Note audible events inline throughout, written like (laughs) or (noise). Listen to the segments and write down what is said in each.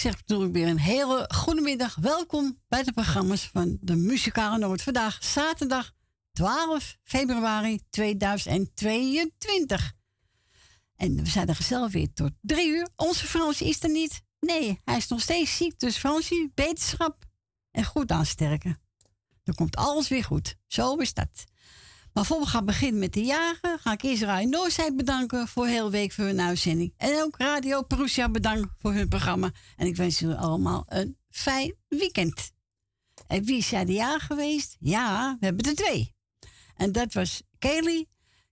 Zegt natuurlijk weer een hele goede middag. Welkom bij de programma's van de Muzikale Noord. Vandaag zaterdag 12 februari 2022. En we zijn er gezellig weer tot drie uur. Onze Fransje is er niet. Nee, hij is nog steeds ziek. Dus Fransje, beterschap en goed aansterken. Dan komt alles weer goed. Zo is dat. Maar voor we gaan beginnen met de jagen, ga ik eerst Radio bedanken voor de hele week voor hun uitzending. En ook Radio Perusia bedanken voor hun programma. En ik wens jullie allemaal een fijn weekend. En wie is jij de jaar geweest? Ja, we hebben er twee. En dat was Kelly.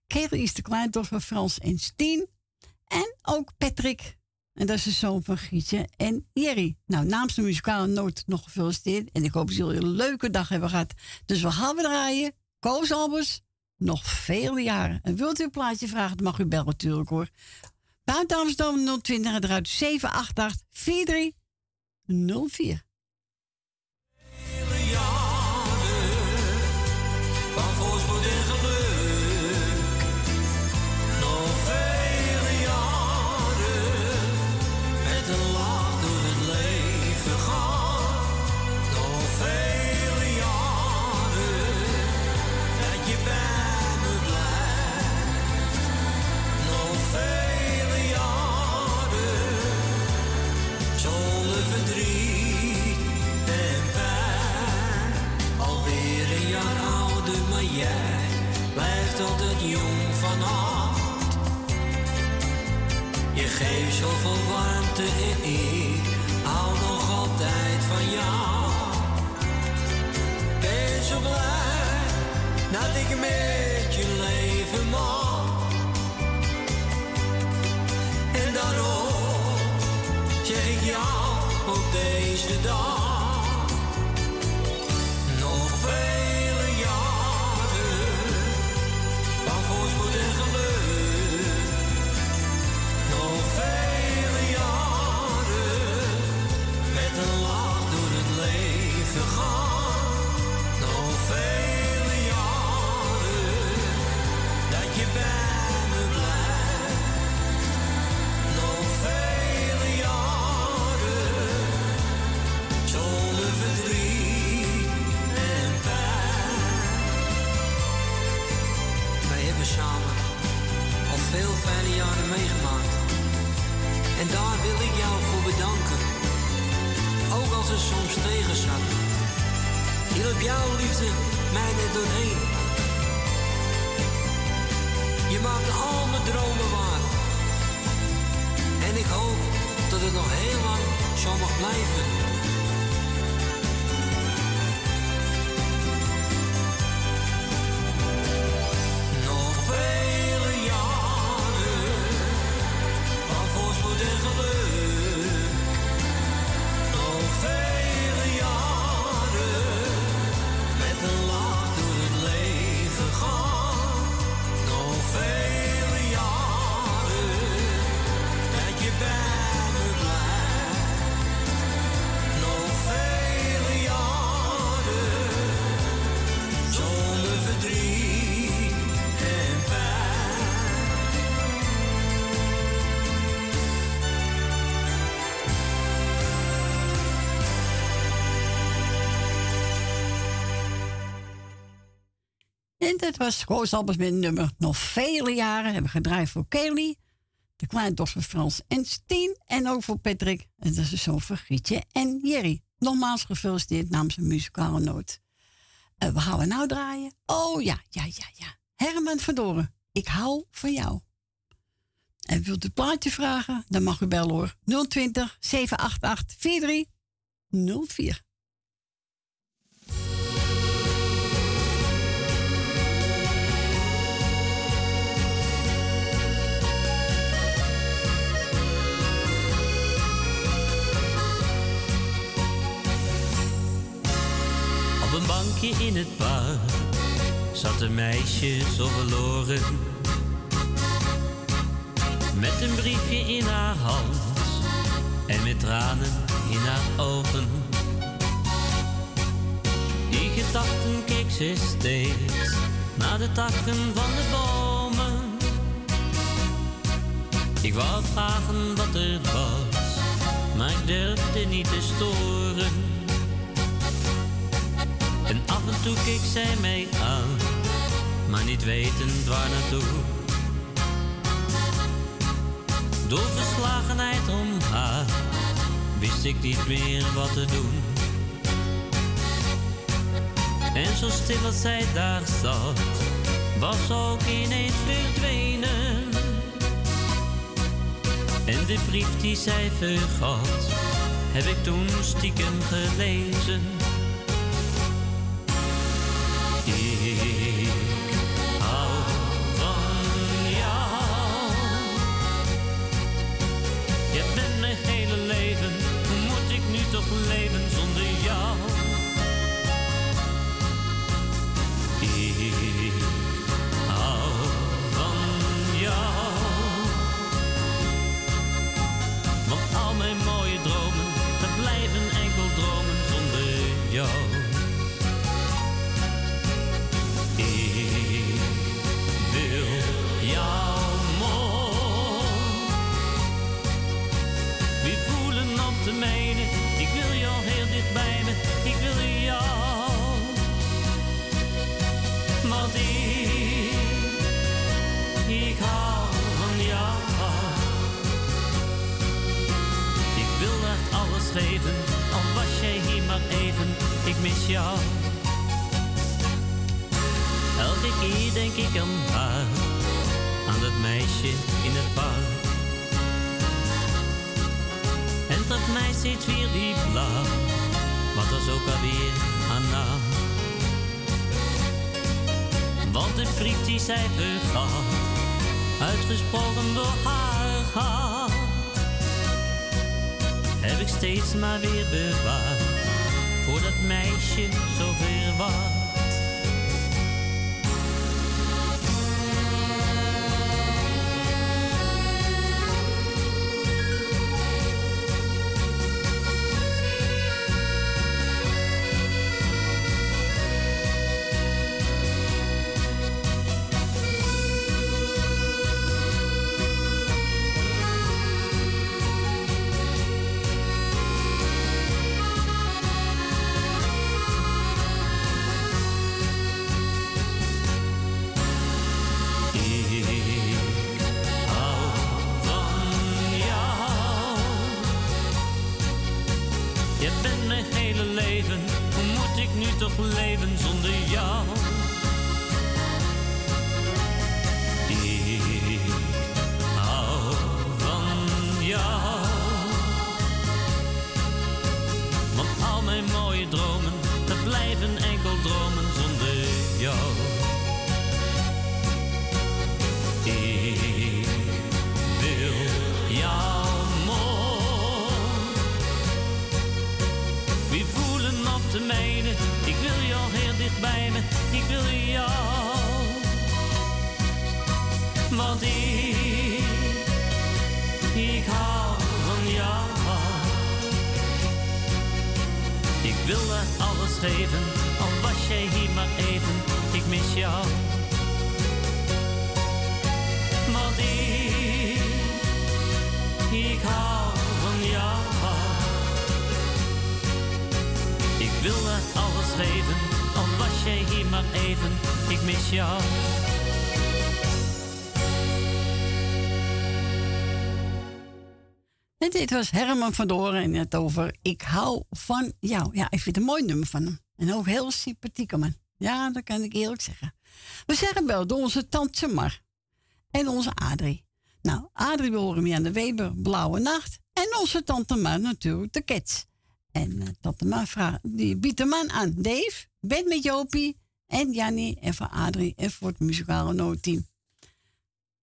Kelly is de kleindochter van Frans en Steen. En ook Patrick. En dat is de zoon van Gietje en Jerry. Nou, namens de muzikale noot nog gefeliciteerd. En ik hoop dat jullie een leuke dag hebben gehad. Dus we gaan weer draaien. Koos Albers, nog vele jaren. En wilt u een plaatje vragen, mag u bellen natuurlijk hoor. Buiten Amsterdam 020 en eruit 788 4304. Jou op deze dag. Jouw liefde mij net doorheen. Je maakt al mijn dromen waar. En ik hoop dat het nog heel lang zo mag blijven. Dat was Koos Albers met nummer nog vele jaren. Hebben we gedraaid voor Kelly, de kleindochter Frans en Steen. En ook voor Patrick, en dat is de zoon van Grietje en Jerry. Nogmaals gefeliciteerd namens een muzikale noot. En wat gaan we nou draaien? Oh ja, ja, ja, ja. Herman Verdoren, ik hou van jou. En wilt u het plaatje vragen? Dan mag u bellen hoor. 020 788 4304. Bankje in het park zat een meisje zo verloren. Met een briefje in haar hand en met tranen in haar ogen. Die gedachten keek ze steeds naar de takken van de bomen. Ik wou vragen wat er was, maar ik durfde niet te storen. En af en toe keek zij mij aan, maar niet wetend waar naartoe. Door verslagenheid om haar wist ik niet meer wat te doen. En zo stil als zij daar zat, was ook ineens verdwenen. En de brief die zij vergat, heb ik toen stiekem gelezen. Dit was Herman van Doren en het over Ik hou van jou. Ja, ik vind het een mooi nummer van hem. En ook heel sympathieke man. Ja, dat kan ik eerlijk zeggen. We zeggen wel door onze tante Mar en onze Adrie. Nou, Adrie, we horen meer aan de Weber, Blauwe Nacht. En onze tante Mar natuurlijk, de Cats. En uh, tante Mar vraagt, die biedt hem aan aan Dave, Ben met Jopie en Jannie en voor Adrie en voor het muzikale noodteam.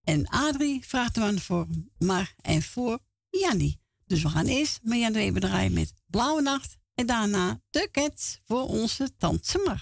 En Adrie vraagt hem aan voor Mar en voor Jannie. Dus we gaan eerst met Jan de Weber draaien met Blauwe Nacht En daarna de Cats voor onze Tante.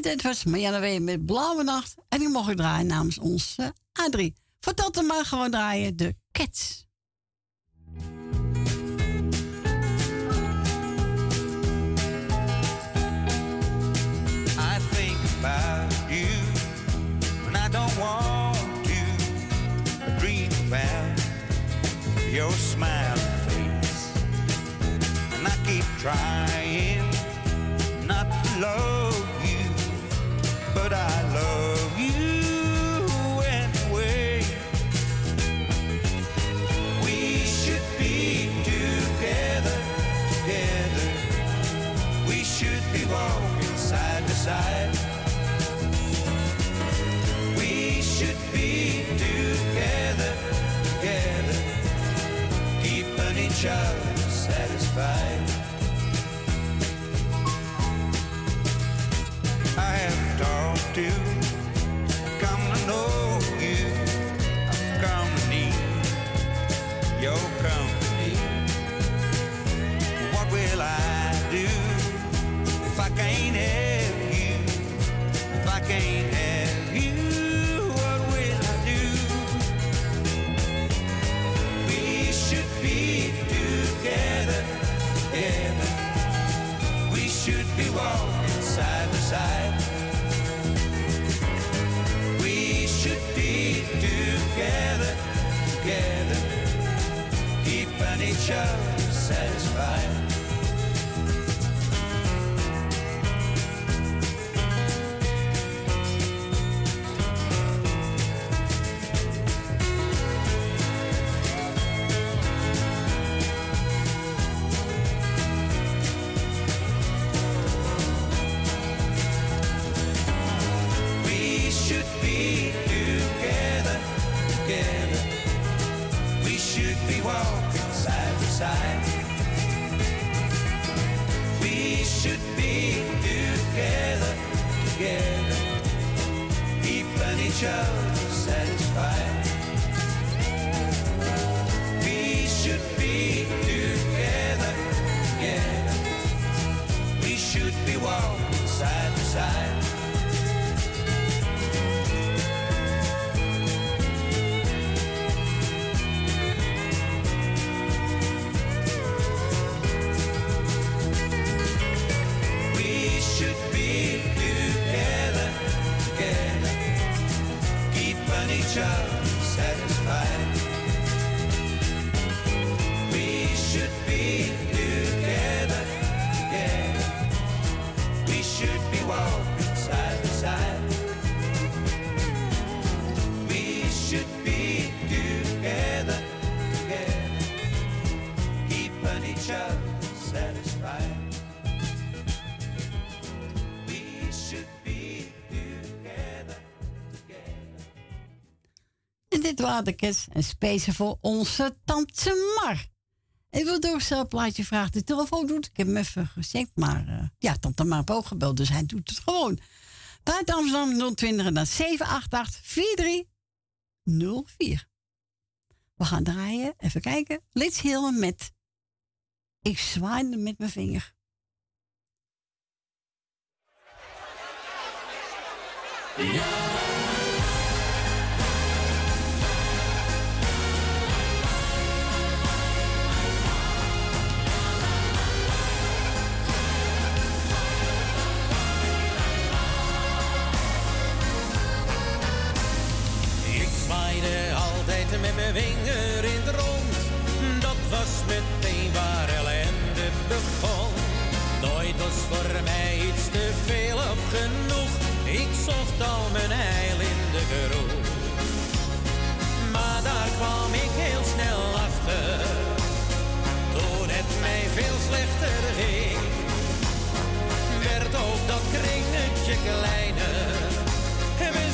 Dit was Marianne Wee met Blauwe Nacht. En die mogen draaien namens ons uh, Adrie. Vertel hem maar gewoon draaien de shall be satisfied. Dwaardekes en speciaal voor onze tante Mar. Ik wil door zelf plaatje vragen. De telefoon doet. Ik heb hem even gezegd, maar eh, ja, tante Mar heeft ook gebeld, dus hij doet het gewoon. Buiten Amsterdam 020 en dan 788 4304. We gaan draaien. Even kijken. Let's helemaal met. Ik zwaaide met mijn vinger. Ja. mijn vinger in het rond. Dat was meteen waar ellende begon. Nooit was voor mij iets te veel of genoeg. Ik zocht al mijn eil in de groep. Maar daar kwam ik heel snel achter. Toen het mij veel slechter ging, werd ook dat kringetje kleiner. En we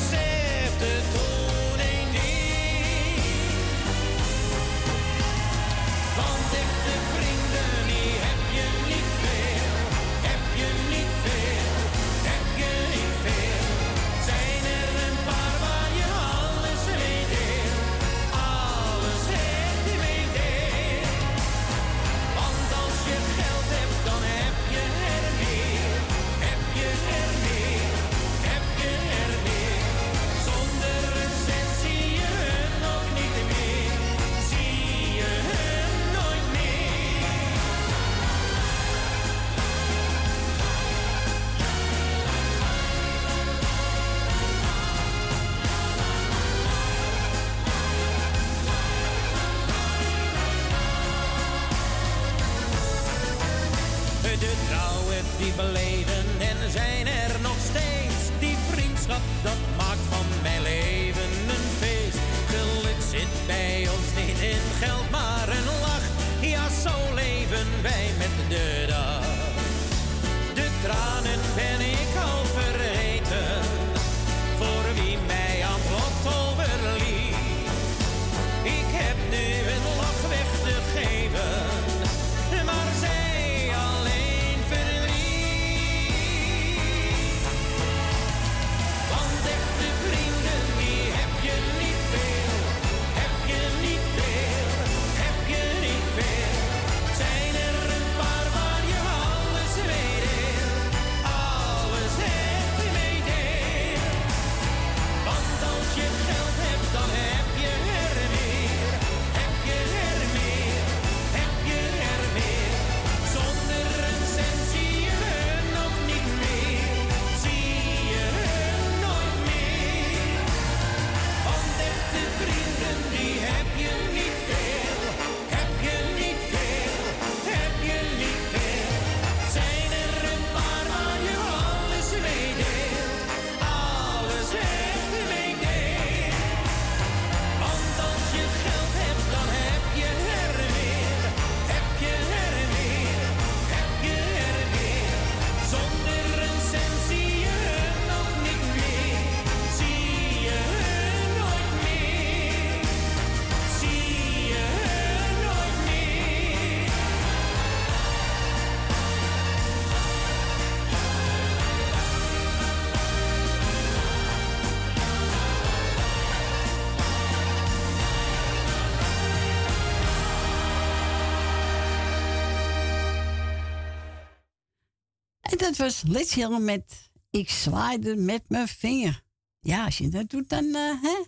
dat was Let's Hill met Ik zwaaide met mijn vinger. Ja, als je dat doet, dan uh, hè?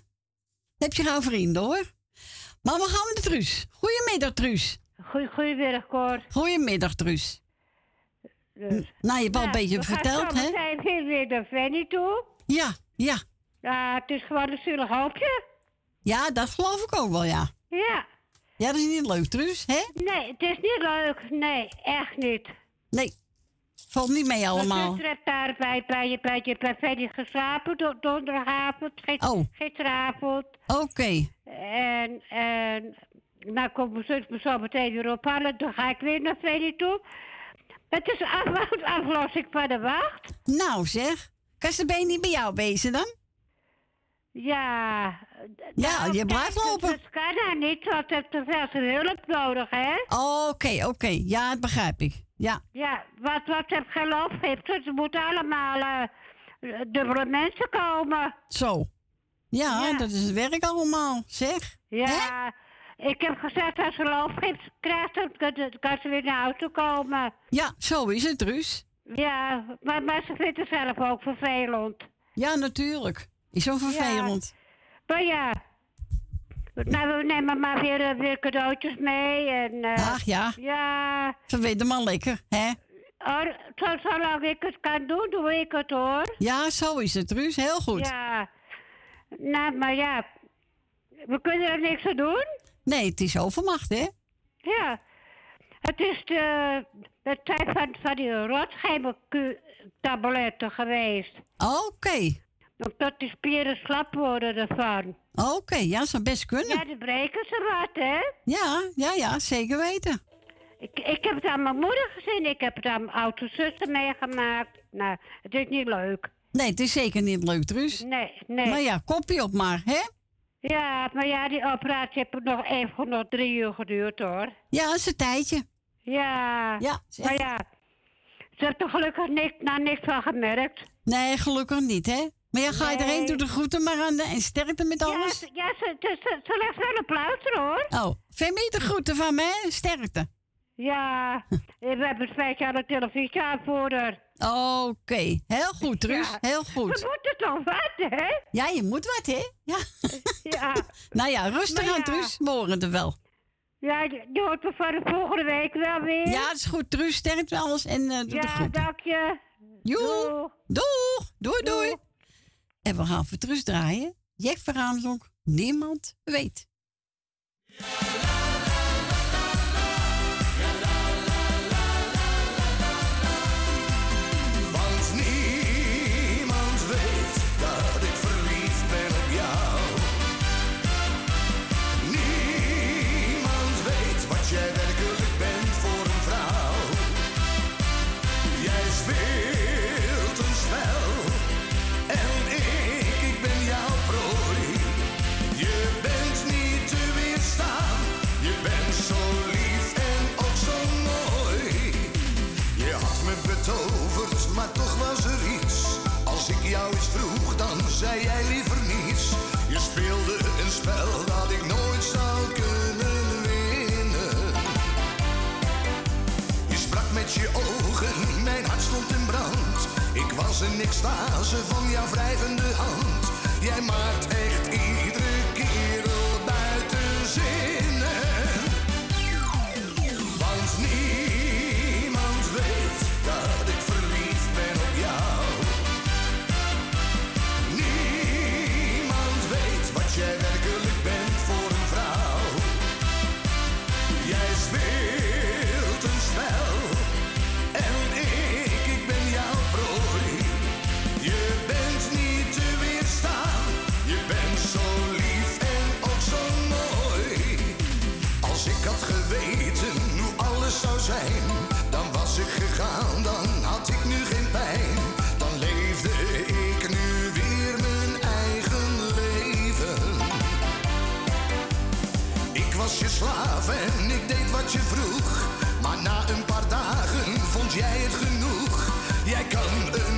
heb je gauw vrienden hoor. Maar we gaan met Truus. Goedemiddag, Truus. Goedemiddag, Cor. Goedemiddag, Truus. Dus. Nou, je hebt al een beetje verteld, hè? We zijn weer naar Fanny toe. Ja, ja. Ja, het is gewoon een zielig hoopje. Ja, dat geloof ik ook wel, ja. Ja. Ja, dat is niet leuk, Truus, hè? Nee, het is niet leuk. Nee, echt niet. Nee, valt niet mee allemaal. Mijn zuster daar bij, bij, bij, bij, Fanny geslapen, do, donderdagavond, gister, Oh. gisteravond. Oké. En, en, nou komt mijn zus me zo meteen weer ophalen, dan ga ik weer naar Fanny toe. Het is af, aflossing van de wacht. Nou zeg, kan ze been niet bij jou wezen dan? Ja. Ja, je blijft lopen. Dat kan nou niet, want het heeft te veel hulp nodig, hè? Oké, oké. Ja, dat begrijp ik. Ja. Ja, wat, wat heb geloof heeft, dus er moeten allemaal eh, dubbele mensen komen. Zo. Ja, Ja. dat is het werk allemaal, zeg. Ja, ik heb gezegd als ze loofgift krijgt, dan kan, ze weer naar auto komen. Ja, zo is het, Ruus. Ja, maar, maar ze vindt het zelf ook vervelend. Ja, natuurlijk. Is zo vervelend. Maar ja, nou, we nemen maar weer, eh, weer cadeautjes mee. En, eh, Ach ja, Ja, ze weten maar lekker, hè? oh, zo, zolang ik het kan doen, doe ik het hoor. Ja, zo is het, Ruus. Heel goed. Ja, nou, maar ja, we kunnen er niks aan doen. Nee, het is overmacht, hè? Ja, het is de, de tijd van, van die rotschijntabletten geweest. Oké. Omdat die spieren slap worden ervan. Oké, ja, zou best kunnen. Ja, dan breken ze wat, hè? Ja, ja, ja, zeker weten. Ik, ik heb het aan mijn moeder gezien, ik heb het aan mijn oudste zuster meegemaakt. Nou, het is niet leuk. Nee, het is zeker niet leuk, Ruus. Nee, nee. Maar ja, kopje op maar, hè? Ja, maar ja, die operatie heeft nog even nog drie uur geduurd, hoor. Ja, dat is een tijdje. Ja. Ja. Maar ja, ze heeft er gelukkig niks, nou, niks van gemerkt. Nee, gelukkig niet, hè? Maar ja, ga je erheen, doe de groeten maar aan de, en sterkte met Ja, alles. ze, ja ze, ze, ze, ze legt wel een pluister, hoor. Oh, Femi, de groeten van me? Sterkte. Ja, we hebben een speciale televisie aanvoerder. Oké, heel goed, Ruus. Ja. Heel We goed. moeten toch wat, hè? Ja, je moet wat, hè? Ja. Ja, (laughs) nou ja, rustig Maar aan, ja. Truus. We horen er wel. ja je hoort me van de volgende week wel weer. Ja, dat is goed, Truus. Sterkte met alles en eh doe de ja dank je. Joe. Doeg. Doei, doei. Doei. En we gaan voor Truus draaien. Jack Verhaanzonk. Niemand weet. Ik was een extase van jouw wrijvende hand. Jij maakt echt iedere en ik deed wat je vroeg. Maar na een paar dagen vond jij het genoeg. Jij kan een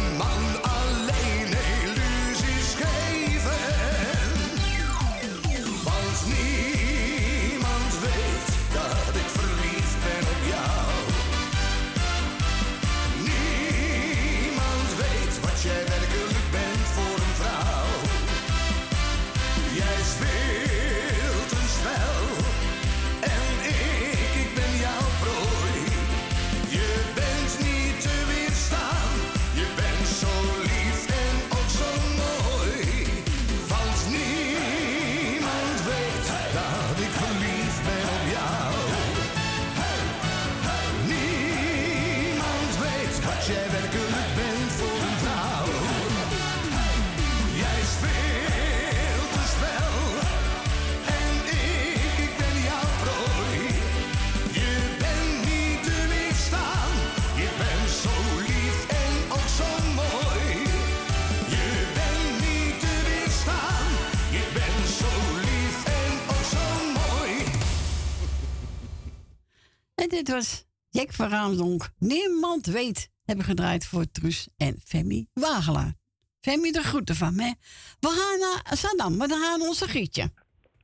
dit was Jack van Raamsdonk. Niemand weet. Hebben gedraaid voor Truus en Femi Wagelaar. Femi, de groeten van me. We gaan naar Saddam, dan gaan onze Gietje.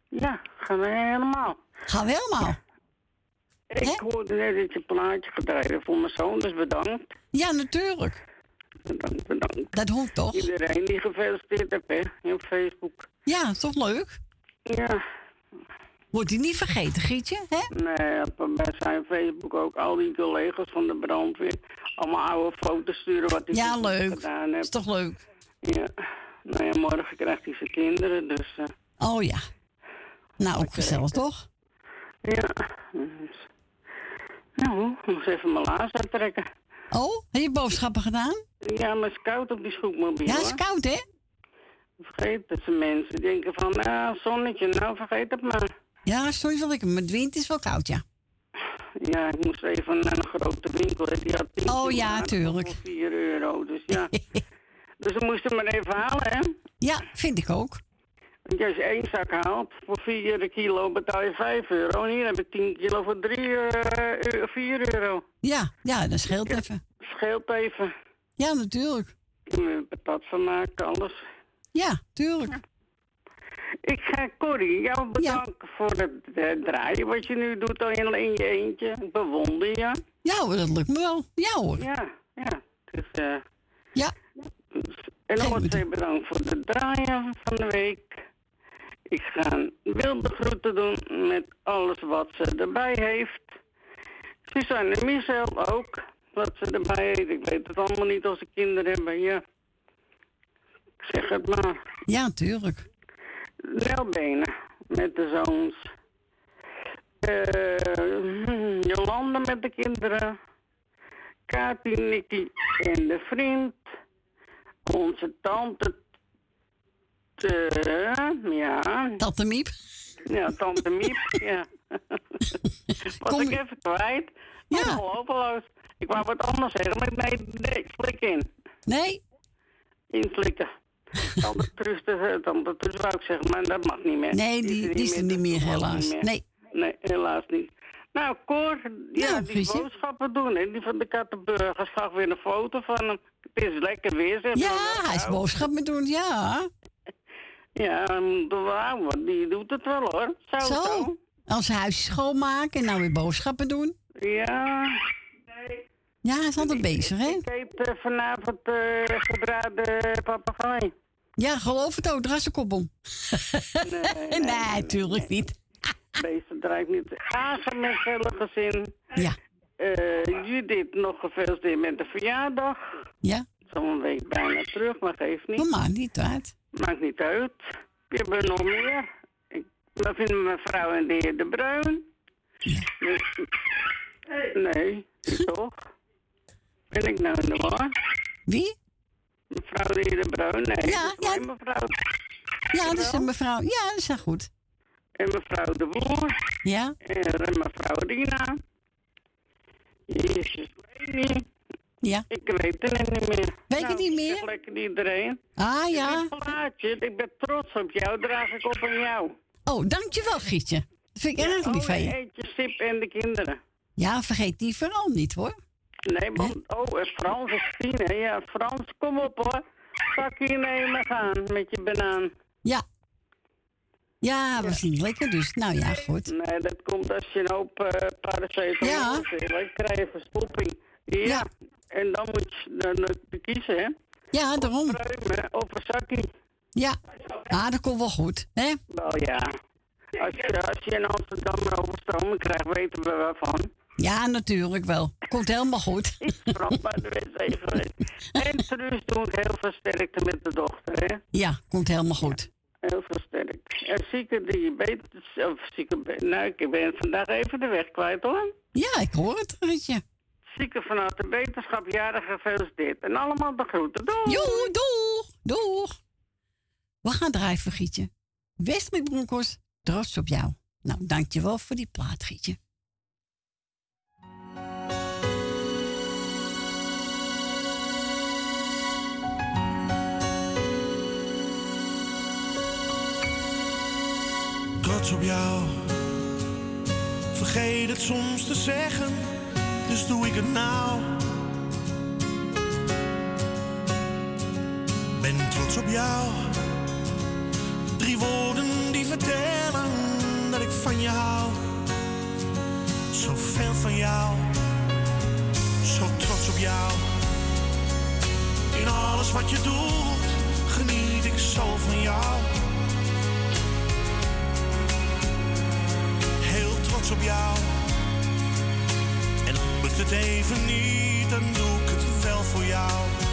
Ja, gaan we helemaal. Gaan we helemaal. Ik hoorde net dat je plaatje gedraaid voor mijn zoon, dus bedankt. Ja, natuurlijk. Bedankt, bedankt. Dat hoeft toch? Iedereen die gefeliciteerd heeft, hè, op Facebook. Ja, toch leuk? Ja. Wordt hij niet vergeten, Gietje, hè? Nee, op- bij zijn Facebook ook al die collega's van de brandweer. Allemaal oude foto's sturen wat hij Ja, leuk. gedaan. Is toch leuk? Ja. Nou ja, morgen krijgt hij zijn kinderen, dus... eh, Oh ja. Nou, ook gezellig, toch? ja. Dus. Nou, ik moest even mijn laars uittrekken. Oh, heb je boodschappen gedaan? Ja, maar het is koud op die scootmobiel. Ja, het is koud, hè? Vergeet dat ze mensen denken van, ah, zonnetje, nou vergeet het maar. Ja, sorry wel lekker, maar het wind is wel koud, ja. Ja, ik moest even naar een grote winkel. hè. Die had 10 Oh, kilo ja, tuurlijk. Voor 4 euro, dus ja. (laughs) dus we moesten maar even halen, hè. Ja, vind ik ook. Want als je één zak haalt, voor 4 kilo betaal je 5 euro. En hier heb ik 10 kilo voor 3, uh, 4 euro. Ja, ja, dat scheelt even. Scheelt even. Ja, natuurlijk. Je patat van maken, alles. Ja, tuurlijk. Ik ga Corrie jou bedanken voor het eh, draaien wat je nu doet al in, je eentje. Ik bewonder je. Ja hoor, dat lukt me wel. Ja hoor. Ja, ja. Dus, eh Ja. en nog eens bedankt voor het draaien van de week. Ik ga wilde groeten doen met alles wat ze erbij heeft. Suzanne en Michel ook, wat ze erbij heeft. Ik weet het allemaal niet als ze kinderen hebben, ja. Ik zeg het maar. Ja, tuurlijk. Nelbenen met de zoons. Eh, Jolande met de kinderen. Kati, Nicky en de vriend. Onze tante. Te, ja. Tante Miep. Ja, tante Miep, ja. (laughs) Was ik even kwijt. Ja. Ongelooflijk. Ik wou wat anders zeggen, maar nee, nee, slik in. Nee? Inslikken. Truus wou ik zeggen, maar dat mag niet meer. Nee, die, die is er niet meer, helaas. niet meer. Nee. Nee, helaas niet. Nou, Cor, ja, Ja, die boodschappen doen, hè, die van de Kattenburgers. Zag weer een foto van hem. Het is lekker weer, zeg. Ja, hij is boodschappen doen, ja. (laughs) Ja, de die doet het wel, hoor. Zo, zo. Zo. Als huisje schoonmaken en nou weer boodschappen doen. Ja. Ja, hij is altijd bezig, hè? Ik eet eh, vanavond eh gebraden papegaai. Ja, geloof het ook, drassenkop om. (laughs) Nee, nee, tuurlijk niet. Beesten draait niet. Agen met hele gezin. Ja. Eh, Judith nog gefeliciteerd met de verjaardag. Ja. Zo'n week bijna terug, maar geeft niet. Dat maakt niet uit. Maakt niet uit. We hebben er nog meer. Ik, we vinden mevrouw en de heer De Bruin. Dus- nee, toch? Ben ik nou in de war? Wie? Mevrouw de? Nee, Ja, dat is mijn mevrouw. Ja, dat is een mevrouw. Ja, dat is wel goed. En mevrouw De Boer. Ja. En mevrouw Rina. Jezus, Leni. Ja. Ik weet het niet meer. Weet je Nou, niet meer? lekker iedereen. Ah, ja. Plaatje, ik ben trots op jou, draag ik op aan jou. Oh, dankjewel, Gietje. Dat vind ik erg lief van je. Eet je sip en de kinderen. Ja, vergeet die vooral niet, hoor. Nee, want, oh, Frans is tien. Ja, Frans, kom op hoor. Zakje nemen gaan met je banaan. Ja. Ja, we zien lekker dus. Nou ja, goed. Nee, dat komt als je een hoop uh, paracetamol Ja. Dan krijg je verstopping. Ja. En dan moet je dan, dan kiezen, hè. Ja, daarom. Pruimen of een zakje. Ja. Ah, dat komt wel goed, hè? Wel ja. Als je, als je in Amsterdam overstromen krijgt, weten we waarvan. Ja, natuurlijk wel. Komt helemaal goed. Frans bij de wc geweest. En Truus doe ik heel veel sterkte met de dochter, hè. Ja, komt helemaal goed. Heel veel sterk. En zieke diabetes, of zieke, nou, ik ben vandaag even de weg kwijt hoor. Ja, ik hoor het, Rietje. Zieke vanuit de wetenschap, jaren gefeliciteerd. En allemaal de groeten. Doei! Joe, doeg, doeg. We gaan draaien, Gietje. Westelijk Broncos, trots op jou. Nou, dankjewel voor die plaat, Gietje. Trots op jou, Vergeet het soms te zeggen, dus doe ik het nou. Ben trots op jou. Drie woorden die vertellen dat ik van je hou. Zoveel van jou. Zo trots op jou. In alles wat je doet, geniet ik zo van jou. Op jou. En lukt het even niet, dan doe ik het wel voor jou.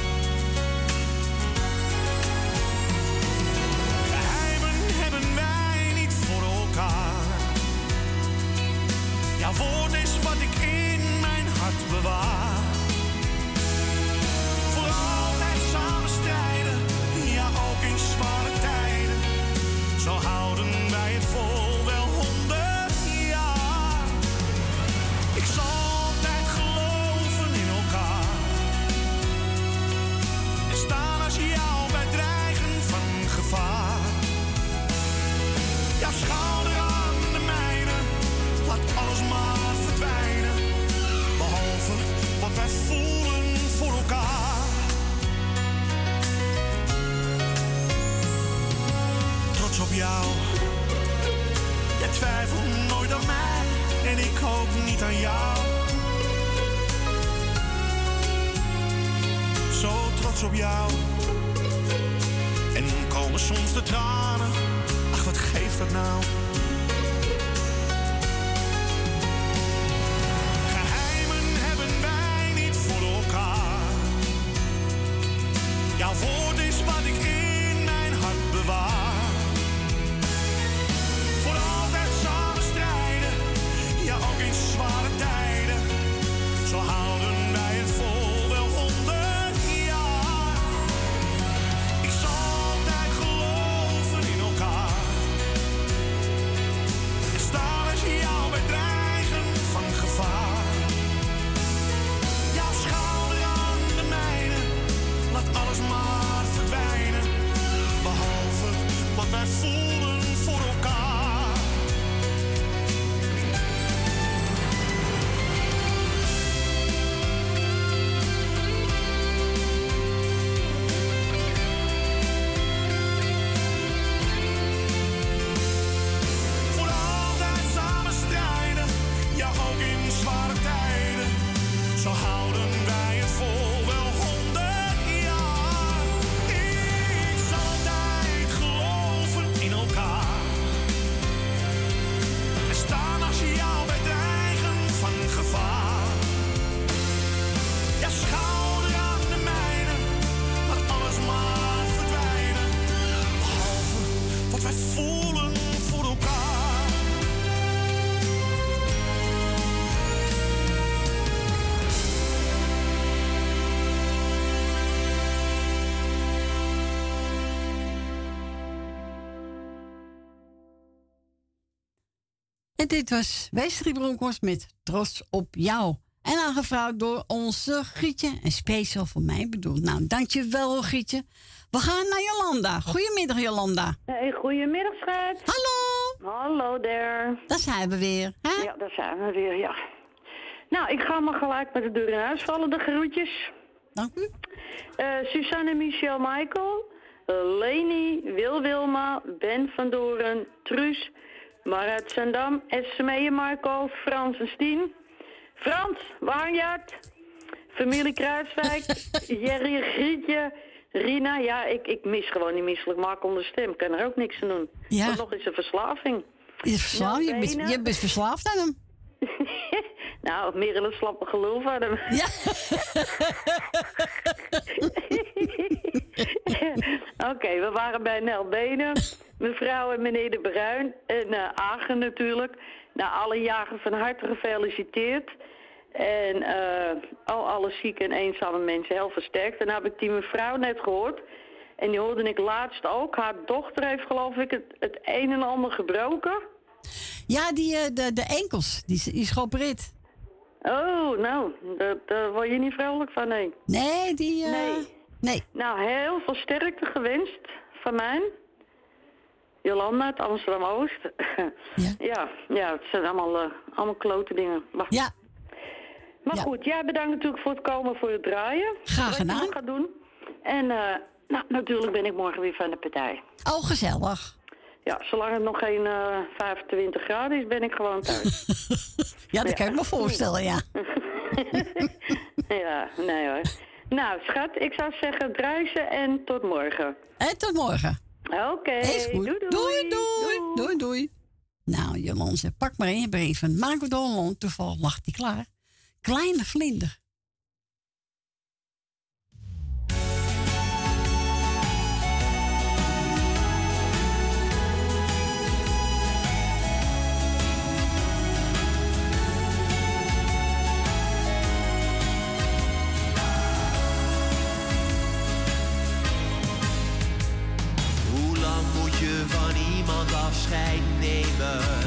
En dit was Wesley Bronkhorst met Trots op jou. En aangevraagd door onze Grietje. En speciaal voor mij bedoeld. Nou, dankjewel Grietje. We gaan naar Jolanda. Goedemiddag Jolanda. Hey, goedemiddag, schat. Hallo. Hallo there. Daar zijn we weer. Hè? Ja, daar zijn we weer, ja. Nou, ik ga maar gelijk met de deur in huis vallen, de groetjes. Dank u. Eh, Suzanne Michel Michael, eh, Leni, Wil Wilma, Ben van Doren, Truus, Marat Zandam, Esmee Marco, Frans en Stien. Frans, Waarjaard, familie Kruiswijk, (laughs) Jerry Grietje, Rina. Ja, ik, ik mis gewoon die misselijk maken onder stem. Kan er ook niks aan doen. Ja. Nog is een verslaving. Je, verslaafd, je, bent, je bent verslaafd aan hem. (laughs) Nou, meer een slappe gelul van hem. Ja. (laughs) (laughs) Oké, we waren bij Nel Benen, mevrouw en meneer De Bruin en eh Agen natuurlijk. Nou, alle jagen van harte gefeliciteerd. En eh al alle zieke en eenzame mensen heel versterkt. En dan heb ik die mevrouw net gehoord. En die hoorde ik laatst ook. Haar dochter heeft geloof ik het, het een en ander gebroken. Ja, die, eh, de, de enkels. Die, is- die is geopereerd. Oh, nou, daar daar word je niet vrolijk van, nee. Nee, die... Nee. Nee. Nou, heel veel sterkte gewenst van mij. Jolanda uit Amsterdam-Oost. (laughs) Ja. ja, ja, het zijn allemaal, eh, allemaal klote dingen. Maar, Ja, maar ja. goed, jij bedankt natuurlijk voor het komen, voor het draaien. Graag Wat je gedaan. gaat doen. En eh, nou, natuurlijk ben ik morgen weer van de partij. oh gezellig. Ja, zolang het nog geen eh 25 graden is, ben ik gewoon thuis. (laughs) Ja, dat kan ik me voorstellen, ja. (laughs) ja, nee hoor. Nou, schat, ik zou zeggen druisen en tot morgen. En tot morgen. Oké, goed. doei, doei. doei, doei, doei, doei. Nou, Jolande, pak maar in brief van Marco Dolon. Toevallig lag die klaar. Kleine vlinder. Afscheid nemen?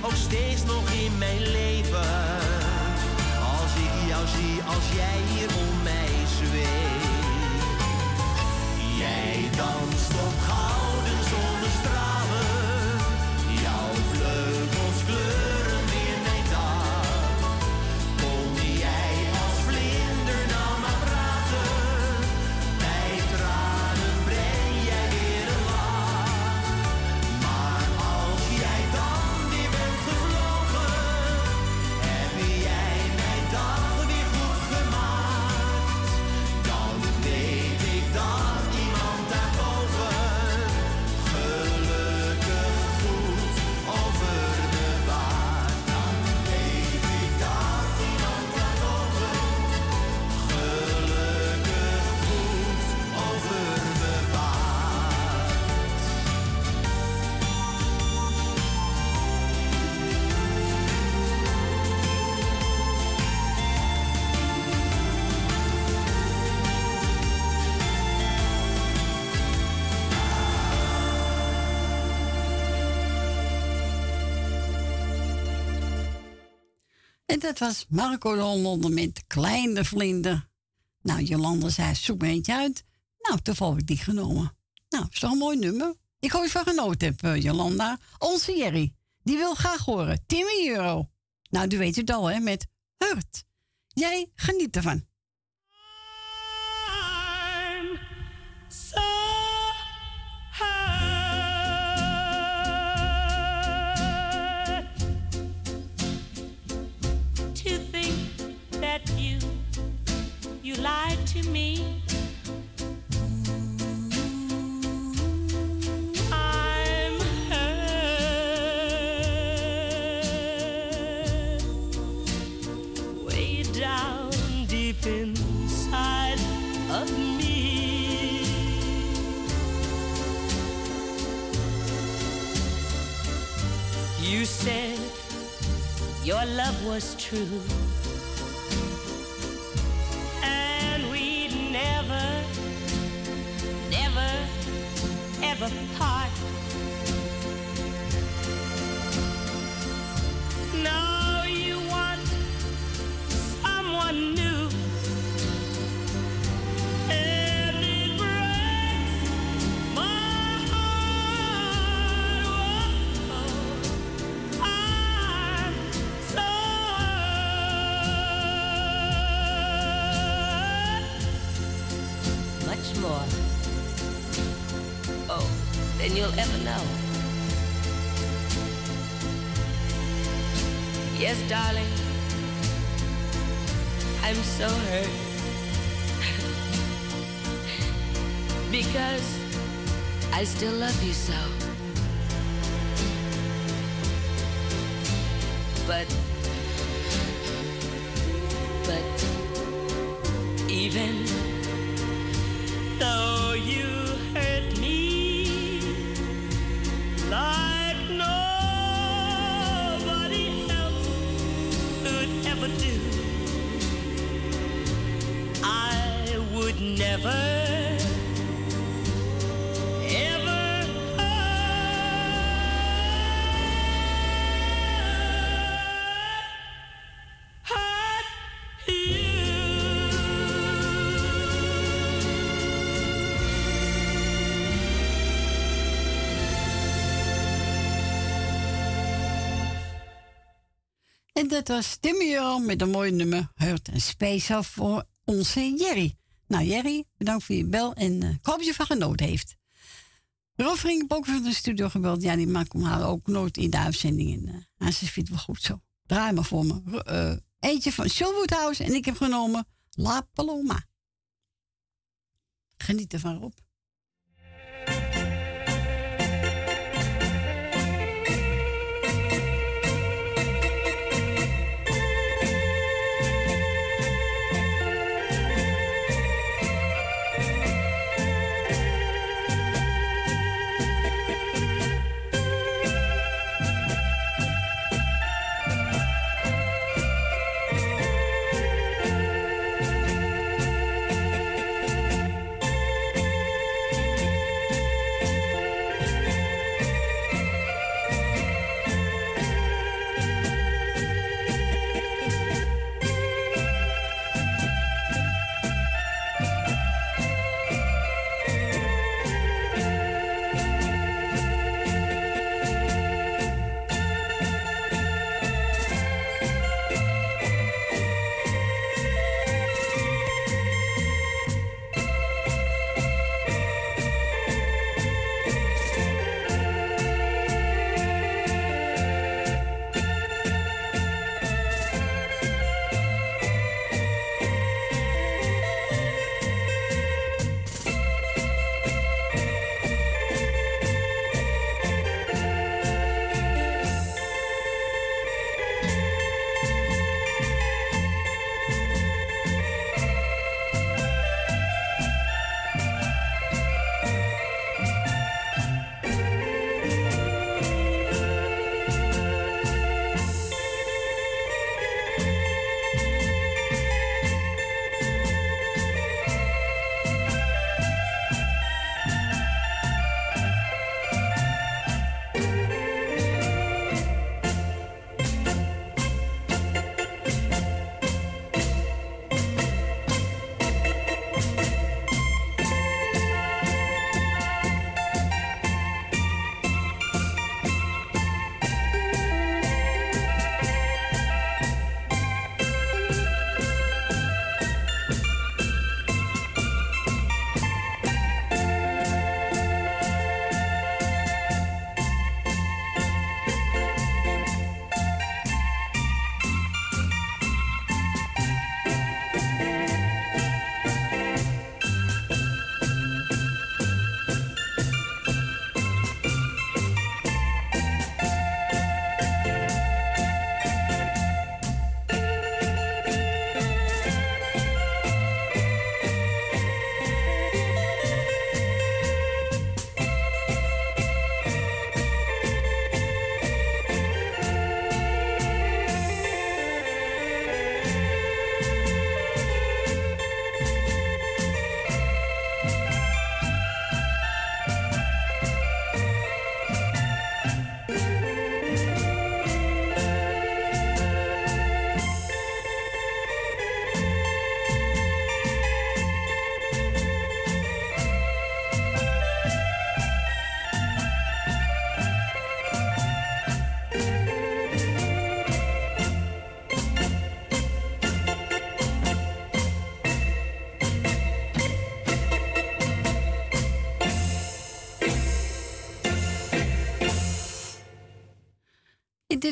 Ook steeds nog in mijn leven. Was Marco Londen met Kleine Vlinder. Nou, Jolanda zei, zoek me eentje uit. Nou, toevallig heb ik die genomen. Nou, is toch een mooi nummer? Ik hoop je van genoten hebt, eh, Jolanda. Onze Jerry, die wil graag horen. Timmy Euro. Nou, u weet het al, hè, met Hurt. Jij geniet ervan. Our love was true. And we'd never, never, ever than you'll ever know. Yes, darling. I'm so hurt. (laughs) because I still love you so. But, but, even though you En dat was Timmy met een mooi nummer. Hurt en speciaal voor onze Jerry. Nou Jerry, bedankt voor je bel en eh, ik hoop dat je van genoten heeft. Rolf Rink ook van de studio gebeld. Ja, die maakt hem haar ook nooit in de uitzending. En uh, ze wel goed zo. Draai maar voor me. Eh, eentje van Sherwood House en ik heb genomen La Paloma. Geniet ervan, Rob.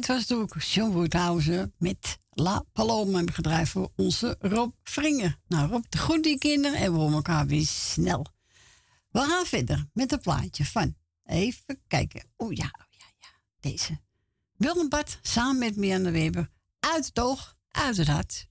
dit was natuurlijk John Woodhousen met La Paloma. En gedraaid voor onze Rob Vringen. Nou, Rob, de groet die kinderen en we horen elkaar weer snel. We gaan verder met een plaatje van. Even kijken. Oh ja, oh ja, ja. Deze. Willem samen met Miranda Weber. Uit het oog, uit het hart.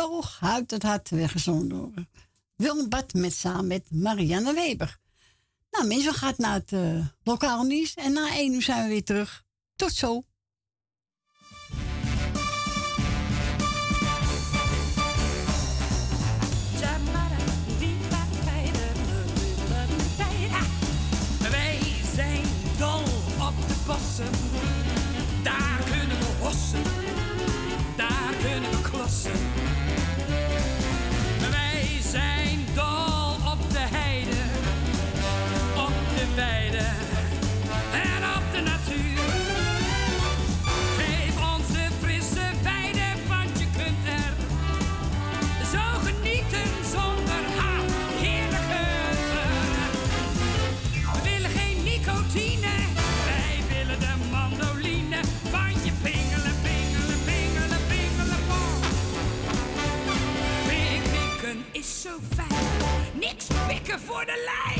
oog uit het hart weggezongen door bad met, samen met Marianne Weber. Nou mensen, we gaan naar het uh, lokaal nieuws en na één uur zijn we weer terug. Tot zo! Pikken voor de lijn!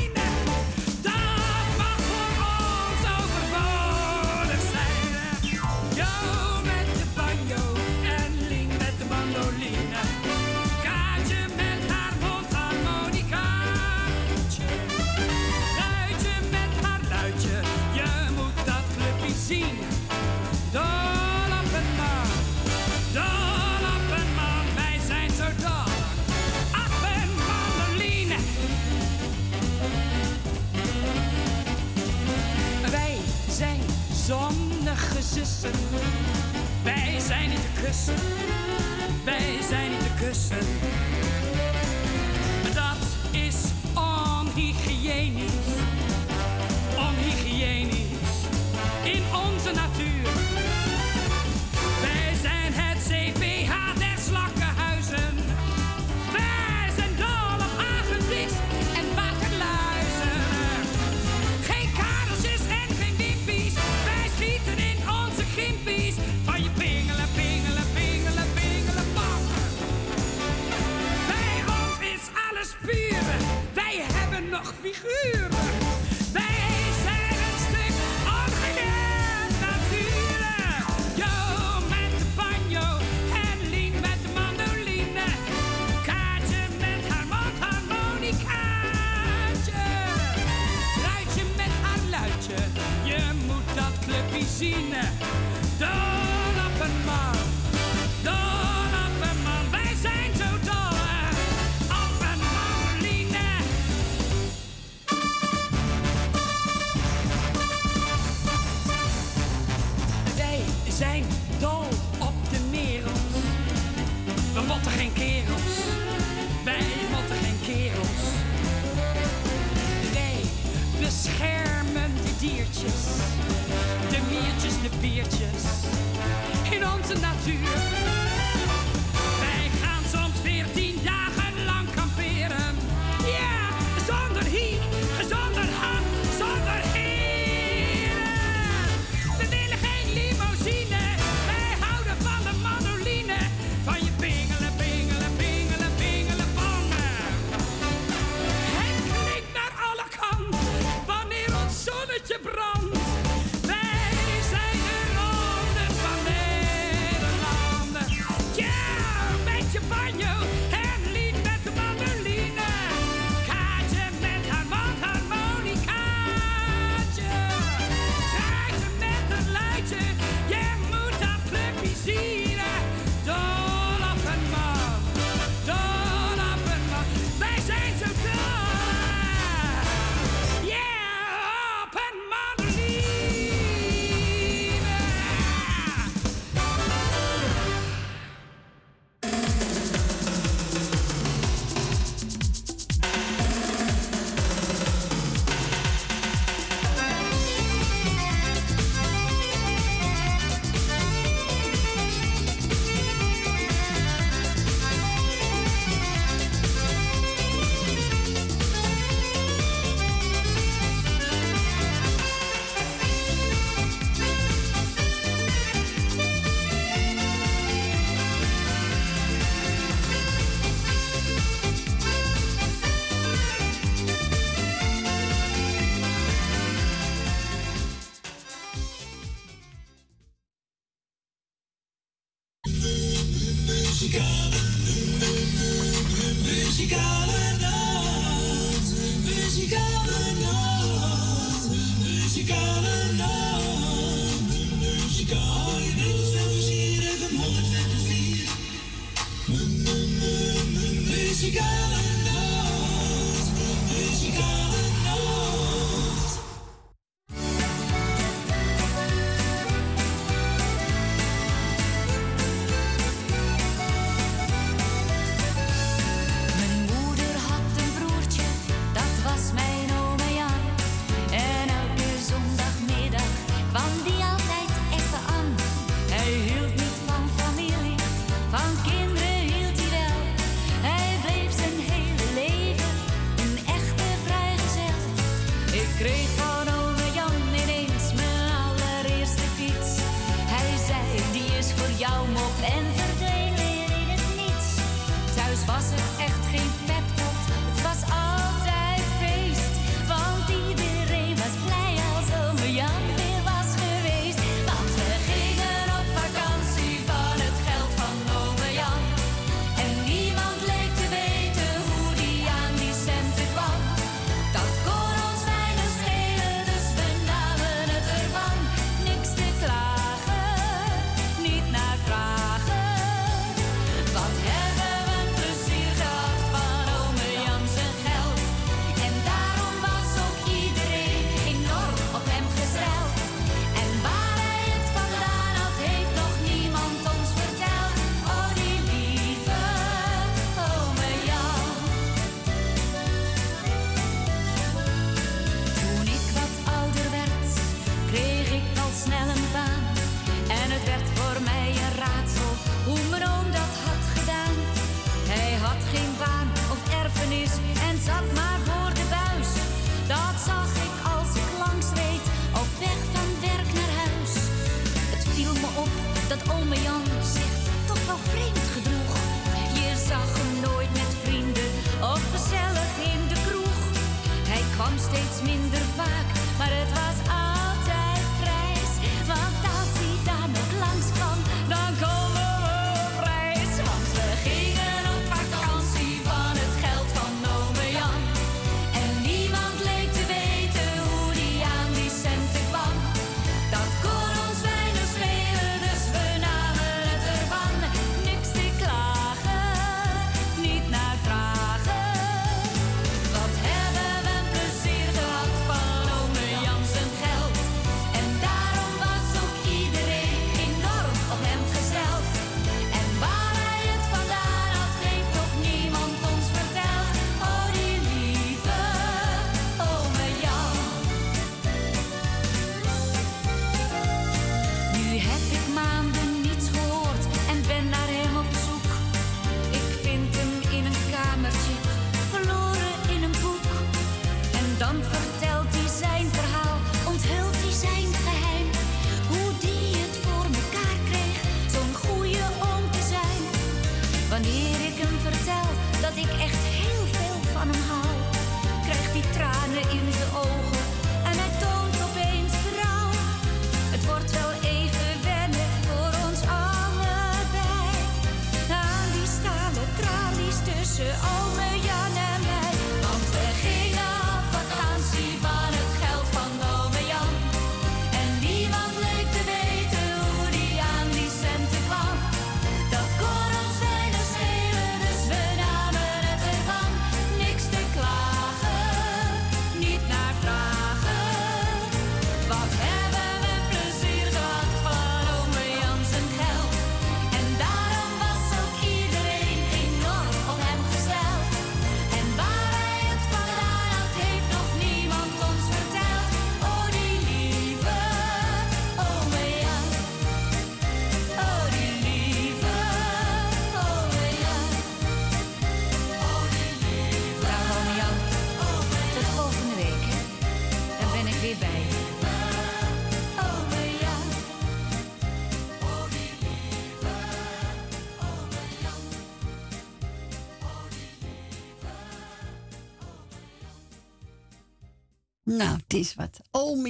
steeds minder vaak, maar het was.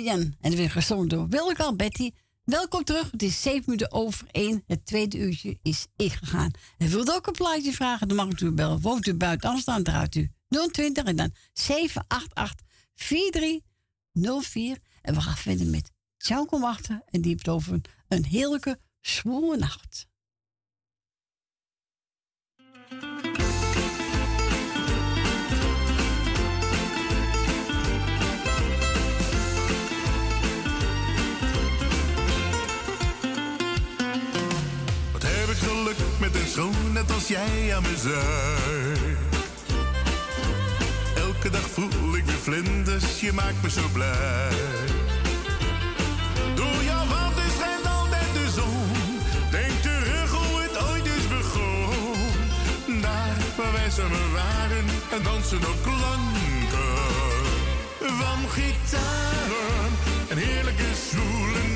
Jan. En weer gezongen door al Betty. Welkom terug. Het is zeven minuten over één. Het tweede uurtje is ingegaan. En wilt ook een plaatje vragen, dan mag u natuurlijk bellen. Woont u buiten Amsterdam, draait u 020 en dan 788 4304. En we gaan verder met Tjauko Wachten. En die heeft over een, een heerlijke, zwoele nacht. Met een zoon net als jij aan mijn zij. Elke dag voel ik weer vlinders, je maakt me zo blij. Door jouw water schijnt altijd de zon. Denk terug hoe het ooit is begonnen. Daar waar wij samen waren en dansen op klanken van gitaren. Een heerlijke zwoele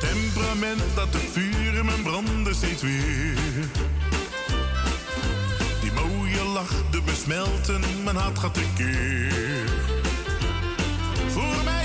Temperament dat het vuur in mijn branden steeds weer. Die mooie lach doet me smelten, mijn hart gaat tekeer. Voor mij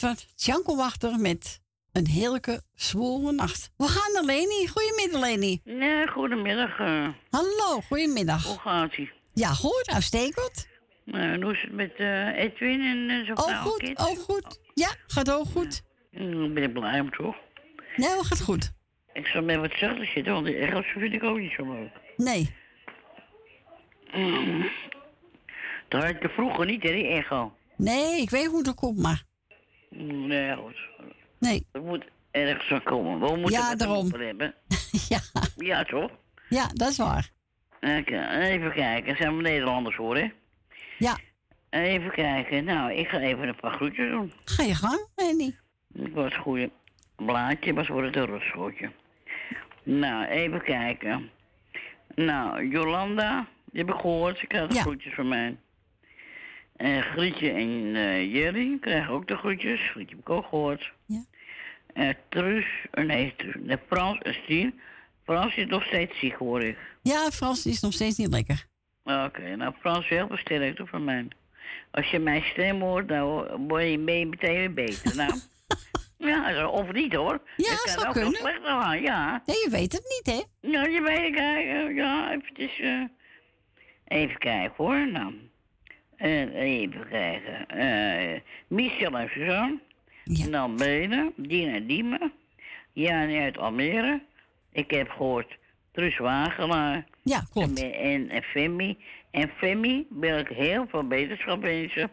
dat was Janko Wachter met een heerlijke zwoele nacht. We gaan naar Leni. Goedemiddag, Leni. Nee, goedemiddag. eh. Hallo, goedemiddag. hoe gaat ie? Ja, goed, uitstekend. Nou, hoe is het met eh, Edwin en eh, zijn Oh, goed, oh, goed. Ja, gaat ook goed. Mm, ben ik blij om, toch? Nee, hoor, gaat goed. Ik zal met wat zachter zitten, want die Engels vind ik ook niet zo leuk. Nee. Mm. Dat had je vroeger niet, hè, die echo. Nee, ik weet hoe dat komt, maar. Nee, goed. Nee. Het moet ergens van komen. We moeten Ja, daarom. hebben. (laughs) ja. Ja, toch? Ja, dat is waar. Oké, even kijken. Zijn we Nederlanders hoor, hè? Ja. Even kijken. Nou, ik ga even een paar groetjes doen. Ga je gang, Leni. Ik was een goede blaadje, was voor het een rustgoedje. Nou, even kijken. Nou, Jolanda, die heb ik gehoord. Ze krijgt groetjes van mij. En Grietje en eh, Jerry krijgen ook de groetjes. Grietje heb ik ook gehoord. Ja. En Truus, eh, nee, nee, Frans en Stien. Frans is nog steeds ziek, hoor ik. Ja, Frans is nog steeds niet lekker. Oké, nou Frans, heel versterkt van mij. Als je mijn stem hoort, dan word je mee meteen weer beter. Nou, (laughs) ja, of niet hoor. Ja, Het kan zou ook wel kunnen. slechter gaan, ja. Nee, je weet het niet, hè? Nou, je weet het ja, eventjes, eh, even kijken hoor, nou. En even kijken, eh Michel en Suzanne. Dan Benen, Dina en Diemen. Jani uit Almere. Ik heb gehoord Truus Wagenaar. Ja, klopt. En, en, en Femi. En Femi wil ik heel veel beterschap wensen.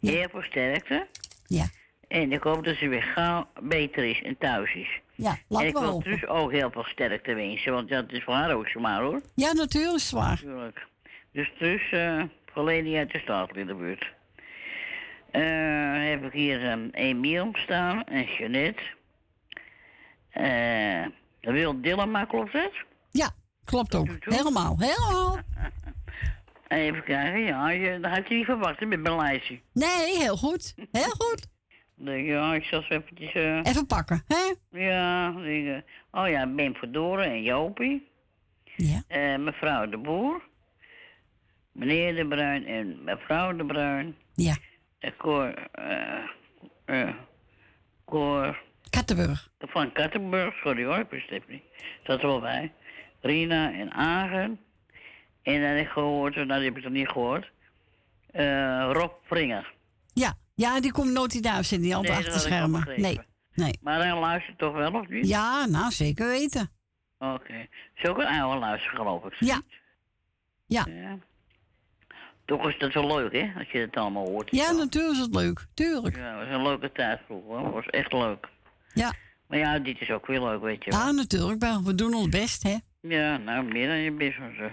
Heel veel sterkte. Ja. En ik hoop dat ze weer gauw beter is en thuis is. Ja, en laten ik we wil dus ook heel veel sterkte wensen, want dat is voor haar ook zwaar hoor. Ja, natuurlijk, zwaar. Natuurlijk. Dus dus, eh Verleni uit de stad in de buurt. Eh heb ik hier um, Emiel staan en Jeanette. Eh Wil Dillema, klopt het? Ja, klopt ook. Helemaal, helemaal. (laughs) Even kijken, ja, je, dat had je niet verwacht hè, met mijn lijstje. Nee, heel goed. Heel goed. denk, ja, ik zal ze eventjes... eh, Even pakken, hè? Ja, denk, oh ja, Ben Verdoren en Jopie. Ja. Mevrouw de Boer. Meneer de Bruin en mevrouw de Bruin. Ja. En Cor... eh eh Cor... Kattenburg. Van Kattenburg, sorry hoor, ik wist het niet. Dat wel bij. Rina en Agen. En dan heb ik gehoord, nou die heb ik nog niet gehoord. eh, Rob Pringer. Ja, ja die komt nooit in de uitzending, die Nee, achter de schermen. Nee, nee. Maar hij luistert toch wel, of niet? Ja, nou, zeker weten. Oké. Is ook een oude luister, geloof ik. Ja. Ja. Toch is dat wel leuk, hè? Als je het allemaal hoort. Ja, natuurlijk is het leuk. Tuurlijk. Ja, het was een leuke tijd vroeger, hoor. Het was echt leuk. Ja. Maar ja, dit is ook weer leuk, weet je wel. Ja, natuurlijk. maar We doen ons best, hè? Ja, nou, meer dan je best eh.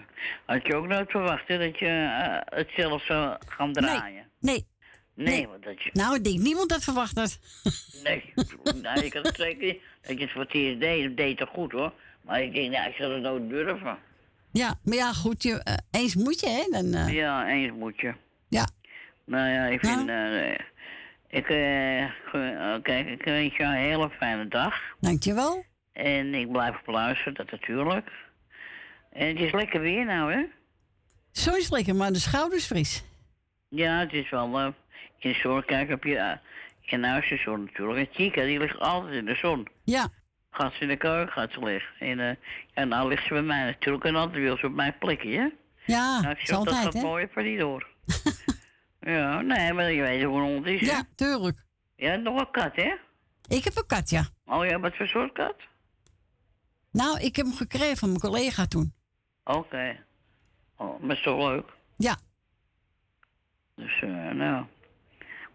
Had je ook nooit verwacht, hè, dat je eh, het zelf zou gaan draaien? Nee. Nee, want dat je... Nou, ik denk niemand dat verwacht had. (laughs) Nee, nou, ik had het zeker niet. Dat je het voor het eerst deed, dat deed toch goed, hoor. Maar ik denk, nou, ik zal het nooit durven. Ja, maar ja, goed. Je, eh, eens moet je, hè? Dan, eh, Ja, eens moet je. Ja. Nou ja, ik vind... ik, eh, eh, kijk, ik wens je een hele fijne dag. Dankjewel. En ik blijf op luisteren, dat natuurlijk. En het is lekker weer nou, hè? Zo is het lekker, maar de schouders fris. Ja, het is wel... eh, in de zon, kijk op je... eh, in huis de zon natuurlijk. En Chica, die ligt altijd in de zon. Ja. Gaat ze in de keuken, gaat ze liggen. En eh, ja, nou ligt ze bij mij natuurlijk. En altijd wil ze op mijn plekje, hè? Ja, Nou, ik zeg, dat altijd, gaat mooi van niet door. (laughs) ja, nee, maar je weet hoe een hond is, hè? Ja, tuurlijk. Ja, nog een kat, hè? Ik heb een kat, ja. Oh ja, wat voor soort kat? Nou, ik heb hem gekregen van mijn collega toen. Oké. Oh, maar is toch leuk? Ja. Dus, eh, nou.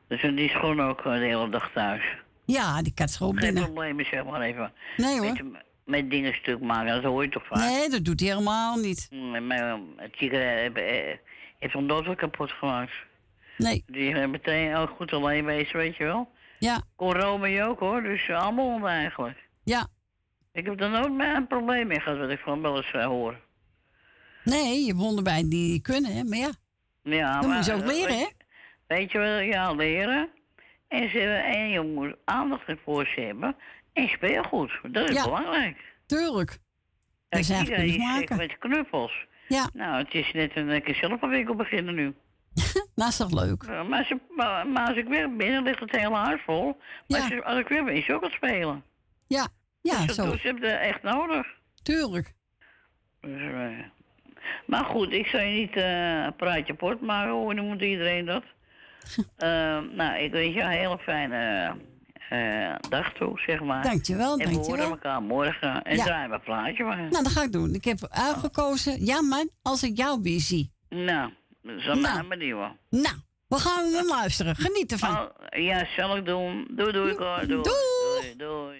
Dus die is gewoon ook eh, de hele dag thuis. Ja, die kat is gewoon Geen binnen. problemen, zeg maar even. Nee, hoor. Met, met dingen stuk maken, dat hoor je toch vaak? Nee, dat doet hij helemaal niet. Mijn eh, heeft hem dood wel kapot gemaakt. Nee. Die heeft meteen ook goed alleen wezen, weet je wel. Ja. Kon Romeo ook hoor, dus eh, allemaal eigenlijk. Ja. Ik heb er nooit meer een probleem mee gehad, wat ik van wel eens eh, hoor. Nee, je hebt honden bij die kunnen, hè? Maar ja, Ja, dan maar, moet je ook eh, leren, hè? weet, je wat, ja, leren. En, ze, en je moet aandacht ervoor ze hebben. En speelgoed, dat is Ja. belangrijk. Tuurlijk. Dat is eigenlijk maken. met knuffels. Ja. Nou, het is net een keer zelf een winkel beginnen nu. (laughs) nou, is toch leuk? Ja, maar, als, maar, maar als ik weg ben, dan ligt het hele huis vol. Maar als, je- als ik weg ben, is ook het spelen. Ja, ja, dus, zo. Dus je hebt het echt nodig. Tuurlijk. Dus, eh, maar goed, ik zou je niet een praatje port maken, hoe noemt iedereen dat? Eh, nou, ik wens je een hele fijne eh, dag toe, zeg maar. Dankjewel, En we horen elkaar morgen en Ja. draaien we een plaatje maar. Nou, dat ga ik doen. Ik heb uitgekozen. Ja, man, als ik jou weer zie. Nou, dat is een Nou. benieuwen. Nou, we gaan luisteren. Geniet ervan. Oh, ja, zal ik doen. Doei, doei. Doei. Doei. Doei, doei.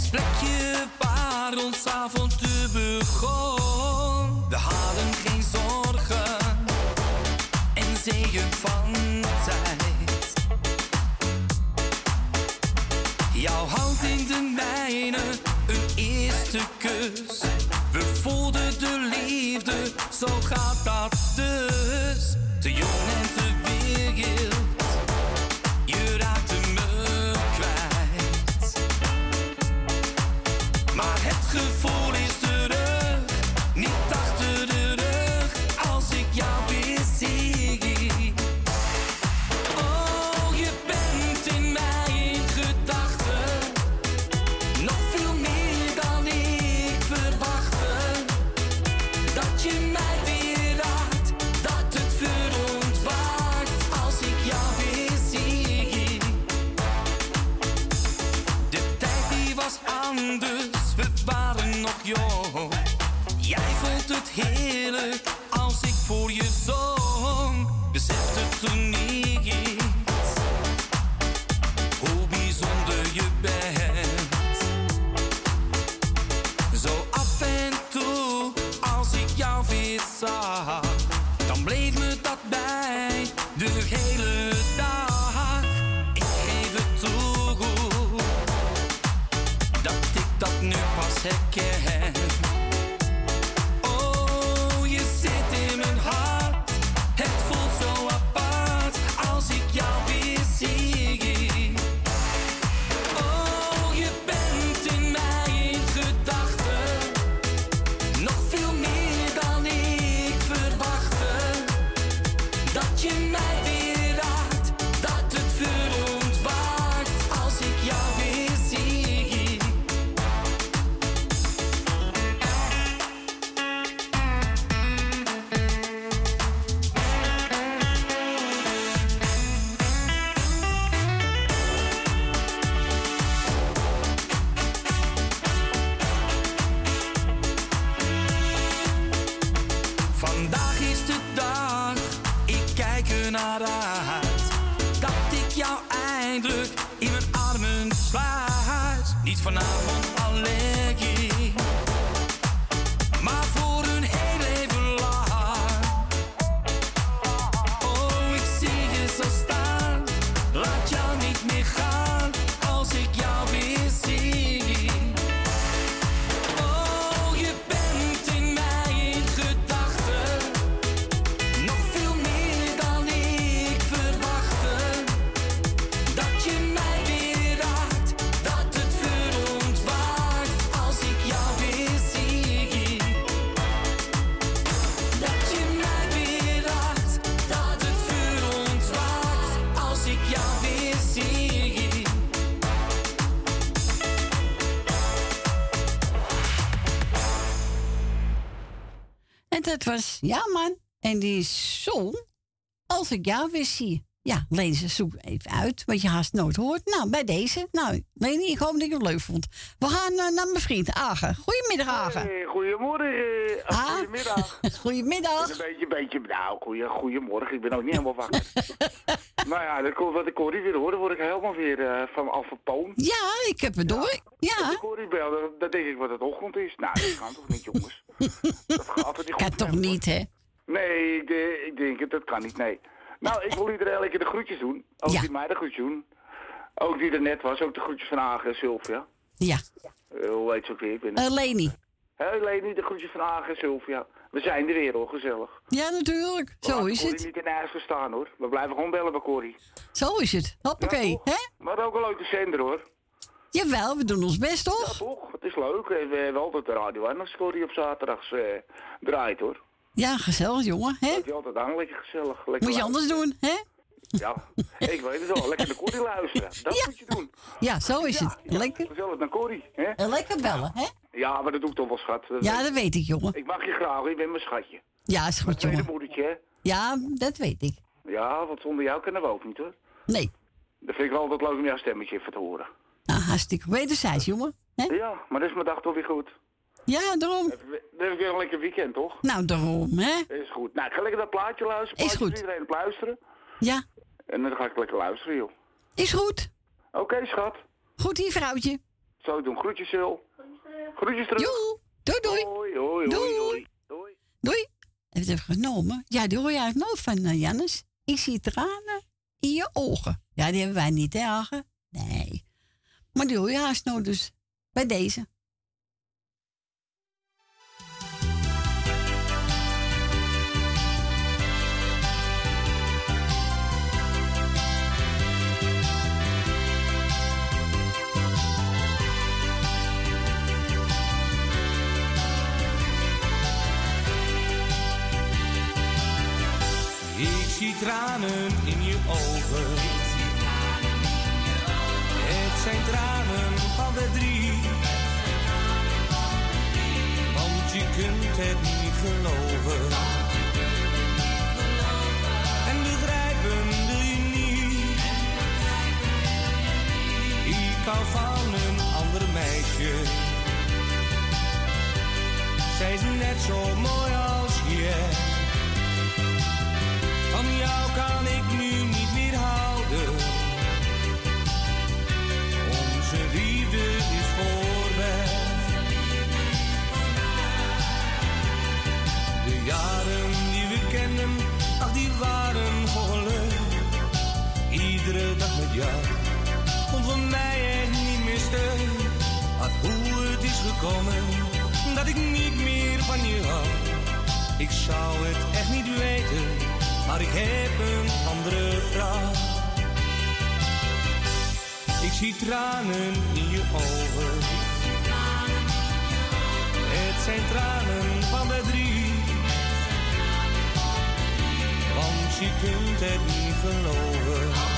Het plekje waar ons avontuur begon. We hadden geen zorgen en zeeën van tijd. Jouw hand in de mijne, een eerste kus. We voelden de liefde, zo gaat dat dus. Te jong en te dat ja man. En die song, als ik jou weer zie. Ja, Leni, zoek even uit wat je haast nooit hoort. Nou, bij deze. Nou, Leni, ik hoop dat je het leuk vond. We gaan eh, naar mijn vriend Agen. Goedemiddag, Agen. Hey, goedemorgen. eh, Ah. Goedemiddag. (laughs) Goedemiddag. Een beetje, beetje, nou, goeie, goedemorgen. Ik ben ook niet helemaal wakker. maar (laughs) ja, dat komt wat ik Corrie weer hoor. Word ik helemaal weer eh, van Alpha Poon. Ja, ik heb het door. Ja. Ik Corrie bel, dan, dan denk ik wat het ochtend is. Nou, dat kan toch niet, jongens? Dat gaat toch niet goed? Kan toch niet, hè? Nee, ik, de- ik denk het, dat kan niet, nee. Nou, ik wil iedereen lekker de groetjes doen. Ook die mij de groetjes doen. Ook die er net was, ook de groetjes van Hagen en Sylvia. Ja. Eh, hoe heet ze ook weer? Ik ben Eh, Leni. Hé Leni, de groetjes van Hagen en Sylvia. We zijn er weer hoor, gezellig. Ja, natuurlijk. We Zo is Corrie het. niet in huis gestaan hoor. We blijven gewoon bellen bij Corrie. Zo is het. Hoppakee, hè? Maar ook een leuke zender hoor. Jawel, we doen ons best, toch? Ja, toch? Het is leuk. We hebben altijd de radio aan als Corrie op zaterdags eh, draait hoor. Ja, gezellig, jongen, hè? Dat je altijd aan, lekker gezellig. Lekker Moet je anders doen, hè? Ja, ik weet het wel. Lekker naar Corrie luisteren. Dat moet je doen. Ja, zo is het. Lekker. Gezellig naar Corrie. Hè? En lekker bellen, hè? Ja, maar dat doe ik toch wel, schat. Ja, dat weet ik, jongen. Ik mag je graag, je bent mijn schatje. Ja, is goed, jongen. moedertje, hè? Ja, dat weet ik. Ja, want zonder jou kunnen we ook niet, hoor. Nee. Dat vind ik wel altijd leuk om jouw stemmetje even te horen. Hartstikke wederzijds, jongen. Ja, maar dat is mijn dag toch weer goed. Ja, daarom. Dan heb ik weer een lekker weekend, toch? Nou, daarom, hè? Is goed. Nou, ik ga lekker dat plaatje luisteren. Is goed. iedereen op luisteren. Ja, En dan ga ik lekker luisteren, joh. is goed. Oké, schat. Goed hier, vrouwtje. Zo doen. Groetjes, Sil. Groetjes terug. Joe. Doei, doei. Hoi, hoi, hoi, hoi. Doei. Heb je het even genomen? Ja, die hoor je eigenlijk nooit van uh, Jannes. Ik zie tranen in je ogen. Ja, die hebben wij niet, hè, Agen? Nee. Maar die hoor je haast nooit, dus bij deze. Ik zie tranen in je kunt het niet geloven. En begrijpen wil je niet. Ik hou van een ander meisje. Zij is net zo mooi als jij. Van jou kan ik niet Jou komt voor mij echt niet meer stuk. Maar hoe het is gekomen, dat ik niet meer van je hou. Ik zou het echt niet weten, maar ik heb een andere vrouw. Ik zie tranen in je ogen. Het zijn tranen van verdriet. Want je kunt het niet geloven.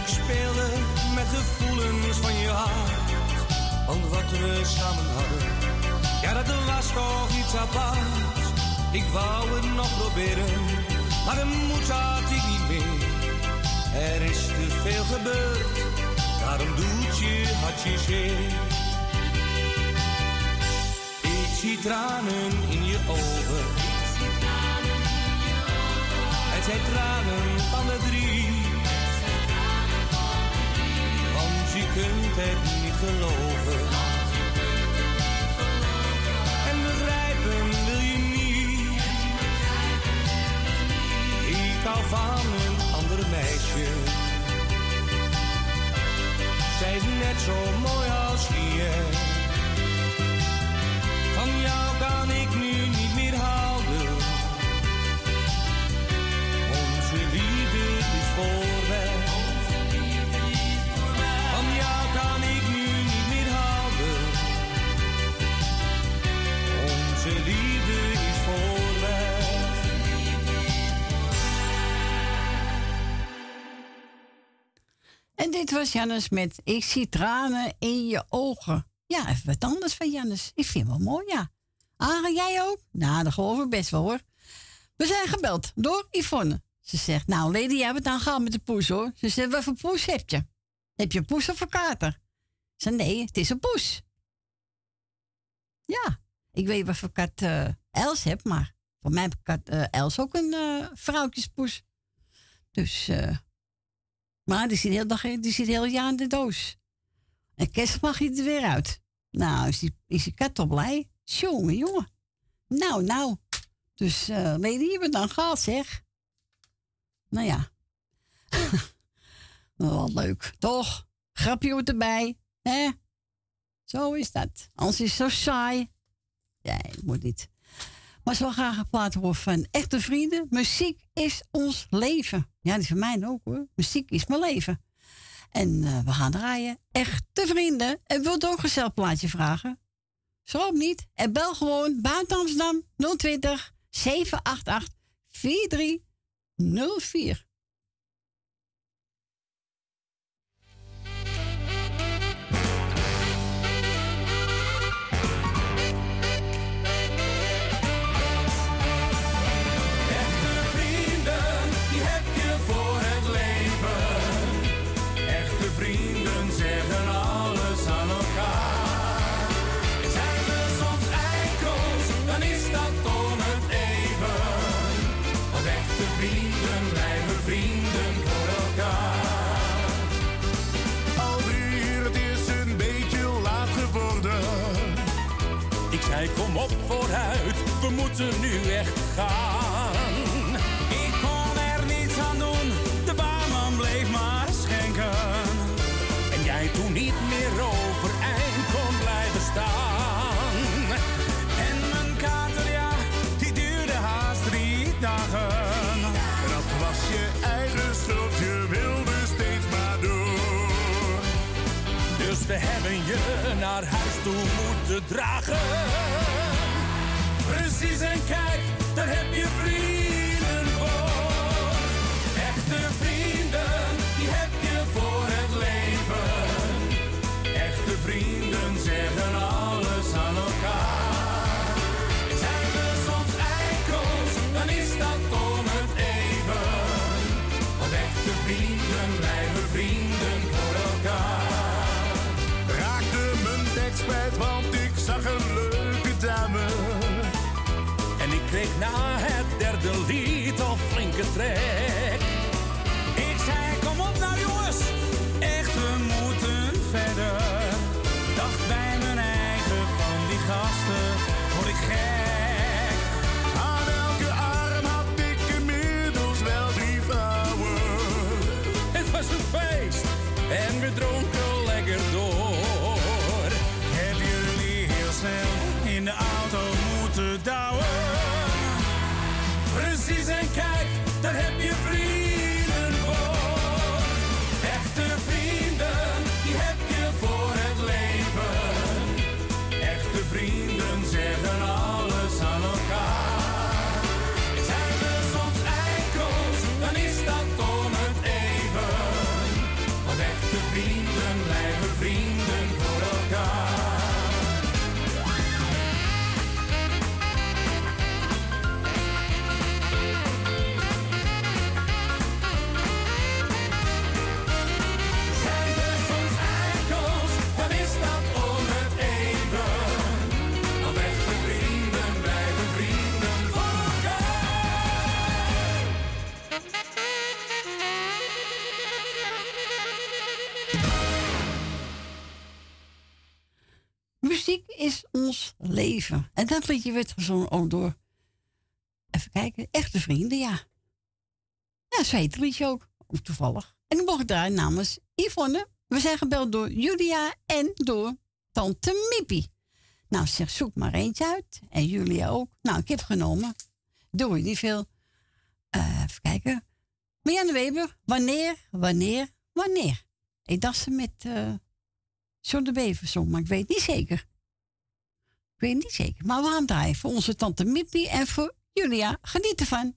Ik speelde met gevoelens van je hart. Want wat we samen hadden, ja dat was toch iets apart. Ik wou het nog proberen, maar de moed had ik niet meer. Er is te veel gebeurd, daarom doet je hartje zeer. Ik zie tranen in je ogen. Het zijn tranen van verdriet. Want je kunt het niet geloven. En begrijpen wil je niet. Ik hou van een ander meisje. Zij is net zo mooi als jij. Van jou kan ik nu En dit was Jannes met Ik zie tranen in je ogen. Ja, even wat anders van Jannes. Ik vind het wel mooi, ja. Aren, jij ook? Nou, dat geloof ik best wel, hoor. We zijn gebeld door Yvonne. Ze zegt, nou, Lady, jij hebt het aan gehad met de poes, hoor. Ze zegt, wat voor poes heb je? Heb je een poes of een kater? Ik zei, nee, het is een poes. Ja, ik weet wat voor kat eh Els hebt, maar Voor mij had uh, Els ook een uh, vrouwtjespoes. Dus, maar die zit, heel dag, die zit heel jaar in de doos. En kerst mag hij er weer uit. Nou, is die, is die kat toch blij? Jongen, jongen. Nou, nou. Dus, uh, weet je we dan gehad, zeg. Nou ja. (laughs) Wat leuk, toch? Grapje erbij, hè? Zo is dat. Anders is het zo saai. Nee, moet niet. Maar ze wil graag een plaat horen van echte vrienden. Muziek is ons leven. Ja, die is van mij ook hoor. Muziek is mijn leven. En uh, we gaan draaien. Echte vrienden. En wilt ook een plaatje vragen? Schroom niet. En bel gewoon buiten Amsterdam 020 788 4304. Nu echt gaan. Ik kon er niets aan doen, de baarman bleef maar schenken. En jij toen niet meer overeind kon blijven staan. En mijn kater, ja, die duurde haast drie dagen. Dat was je eigen schuld, je wilde steeds maar door. Dus we hebben je naar huis toe moeten dragen. Precies en al is ons leven. En dat liedje werd gezongen ook door, even kijken, echte vrienden, ja. Ja, zo heet het liedje ook, toevallig. En ik mocht draaien namens Yvonne. We zijn gebeld door Julia en door tante Mippie. Nou, zeg, zoek maar eentje uit. En Julia ook. Nou, ik heb genomen. Doe je niet veel. Eh, even kijken. Marianne Weber, wanneer, wanneer, wanneer? Ik dacht ze met John de Bever maar ik weet niet zeker. Ik weet niet zeker. Maar we gaan draaien voor onze tante Mippie en voor Julia. Geniet ervan.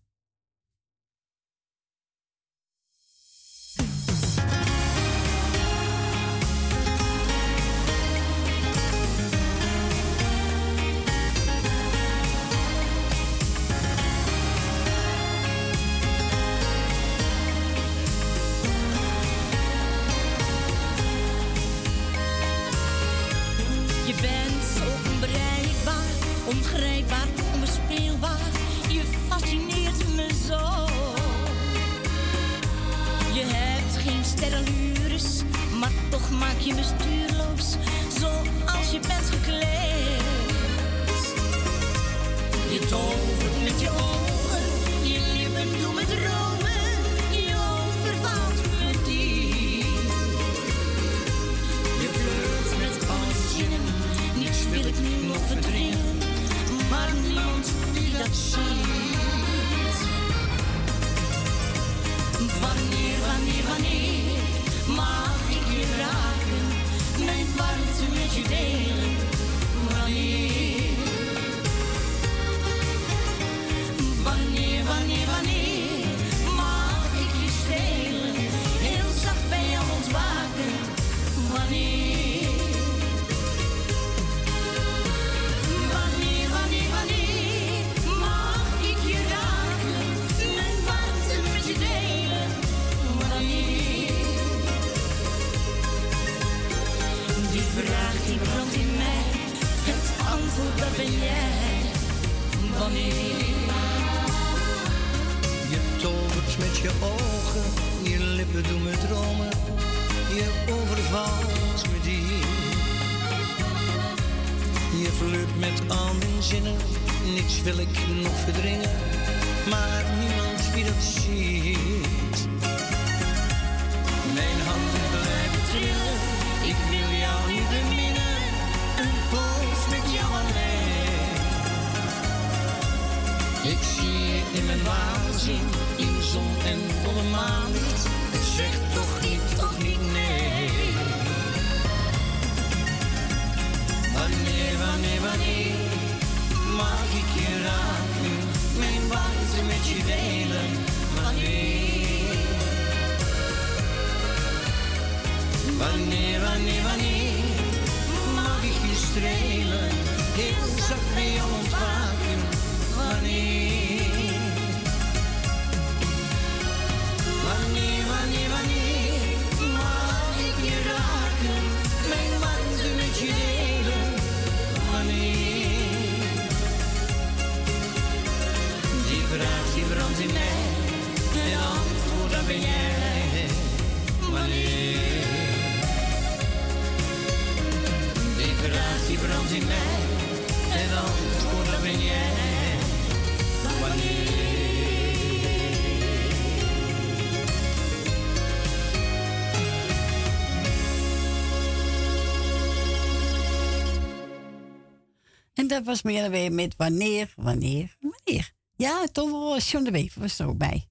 dat was meer weer met wanneer, wanneer, wanneer. Ja, toch wel John de Wever was er ook bij.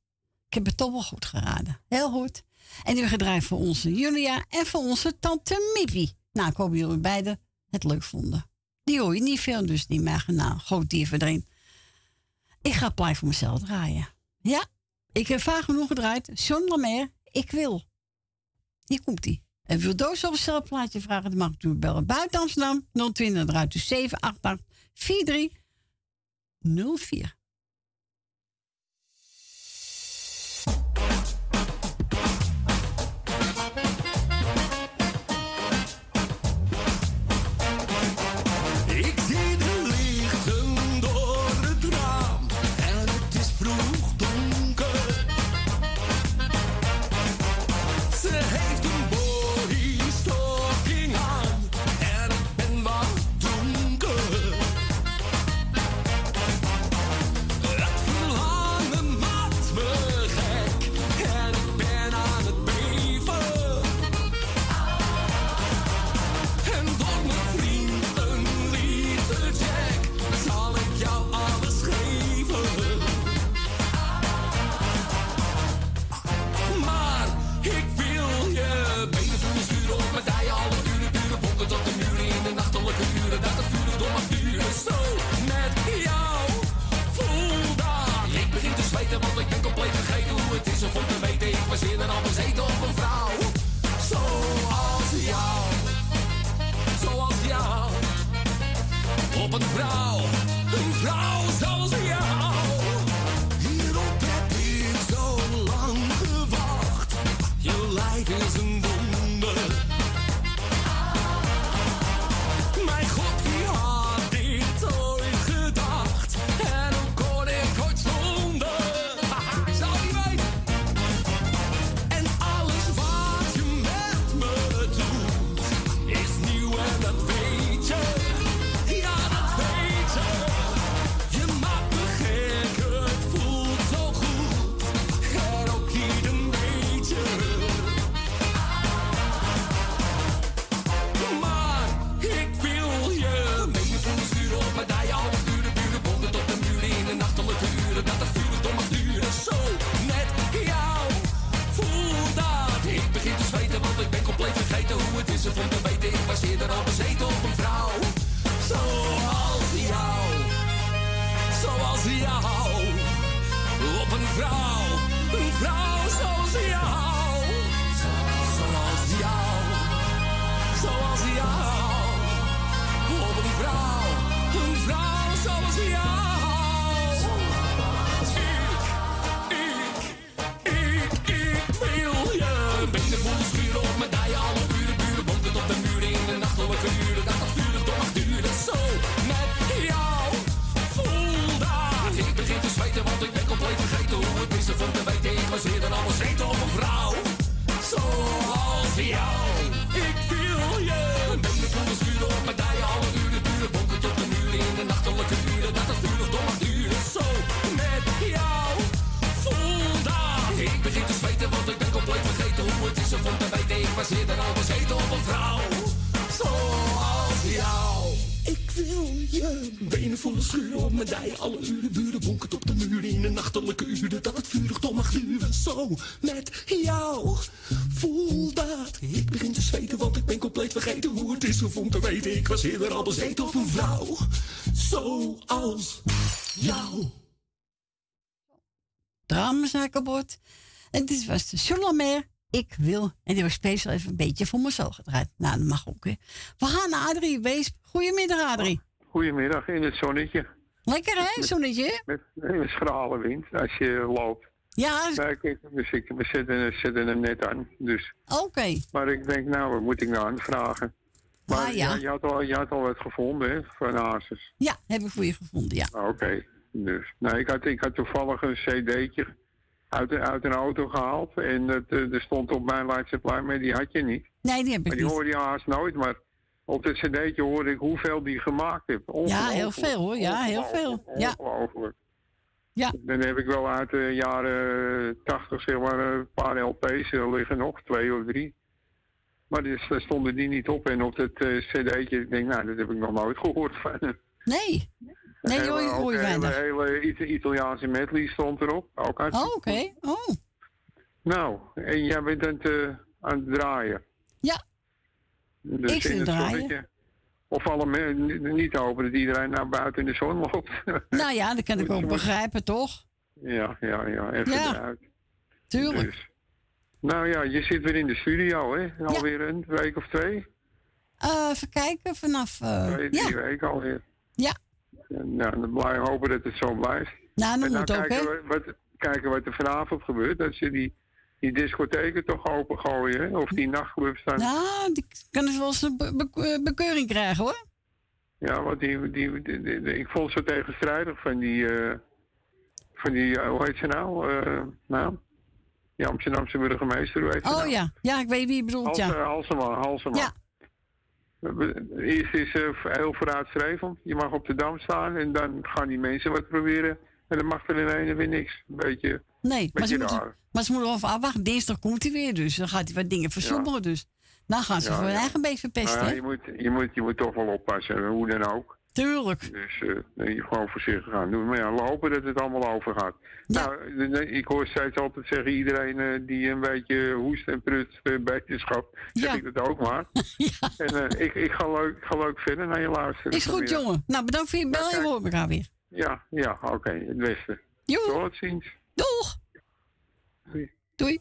Ik heb het toch wel goed geraden. Heel goed. En die gedraaid voor onze Julia en voor onze tante Mippie. Nou, ik hoop jullie beiden het leuk vonden. Die hoor je niet veel, dus die meer nou groot dier verdreven. Ik ga Play voor mezelf draaien. Ja, ik heb vaak genoeg gedraaid. John Lamer, ik wil. Hier komt hij. En wil Doos op een plaatje vragen, dan mag u bellen buiten Amsterdam 020 eruit dus 788 43 04. star. Zoals jou. Zoals jou. Zoals jou. Op een vrouw. Een vrouw zoals jou. Om te weten. Ik was eerder al bezeten op een vrouw. Zoals jou. Dramazakenbord. En dit was de Solamer. Ik wil. En die was speciaal even een beetje voor mezelf gedraaid. Nou, dat mag ook weer. We gaan naar Adrie Wees. Goedemiddag, Adrie. Goedemiddag in het zonnetje. Lekker hè, zonnetje? Met, met schrale wind als je loopt. Ja. Kijk, dus ik, we zetten, zetten hem net aan. Dus. Oké. Maar ik denk, nou, wat moet ik nou aanvragen? Maar Ah, ja. je, had al, je had al wat gevonden, hè, van Asus. Ja, heb ik voor je gevonden, ja. Ah, Oké, dus. Nou, ik had, ik had toevallig een cd'tje uit, uit een auto gehaald. En dat, eh, er stond op mijn laatste maar die had je niet. Nee, die heb ik Maar die niet. hoorde je haast nooit, maar op het cd'tje hoorde ik hoeveel die gemaakt heeft. Ja, heel veel hoor. Ja, heel veel. Ja. Ongelooflijk. Ja. Dan heb ik wel uit de jaren 80 zeg maar een paar LP's liggen nog, twee of drie. Maar dus, daar stonden die niet op. En op dat eh, cd'tje, ik denk, nou, dat heb ik nog nooit gehoord van hem. Nee. Nee, die hoor je, Hele- hoor je hele, hele Ita- Italiaanse medley stond erop. Ook hartstikke Oh, oké. Oh. Nou, en jij bent aan het, eh, aan het draaien. Ja. Dus Ik zit draaien. zonnetje. Of alle niet hopen dat iedereen naar buiten in de zon loopt. (laughs) Nou ja, dat kan ik ook begrijpen, toch? ja, ja, ja, even Ja. Tuurlijk. Dus. Nou ja, je zit weer in de studio, hè? Alweer een week of twee? Eh, even kijken, vanaf... eh, twee, ja. drie weken alweer. Ja. Nou, dan blijf hopen dat het zo blijft. Nou, dat en dan moet ook, kijken, hè? we, wat, kijken wat er vanavond gebeurt. Dat ze die, die discotheken toch open gooien, hè? Of die nachtclubs dan. Nou, die kunnen wel eens een be- be- bekeuring krijgen, hoor. Ja, want die, die, die- die- die- ik vond ze tegenstrijdig van die, eh, van die, hoe heet ze nou? Nou, die Amsterdamse burgemeester, ze Oh nou? ja, ja, ik weet wie je bedoelt, Halse, ja. Halsema, Halsema. Ja. Eerst is eh, heel vooruitstrevend. Je mag op de dam staan en dan gaan die mensen wat proberen. En dan mag er in ene weer niks. Een beetje, Nee, maar ze, beetje moeten, maar ze moeten wel even afwachten. Dinsdag komt hij weer, dus dan gaat hij wat dingen versoepelen. Dus dan gaan ze Ja, voor hun ja. eigen beest verpesten. Ja, je, moet, je, moet, je moet toch wel oppassen, hoe dan ook. Tuurlijk. Dus eh, je gewoon voorzichtig gaan doen. Maar ja, we hopen dat het allemaal overgaat. Nou, de- de- ik hoor steeds altijd zeggen, iedereen eh, die een beetje hoest en prut uh, beterschap, zeg ik dat ook maar. (laughs) En eh, ik, ik, ga leuk, ik ga leuk verder naar je luisteren. Is goed, jongen. Nou, bedankt voor je bel en we horen elkaar weer. Ja, ja, oké, het beste. Tot ziens. Doeg! Doei. Doei.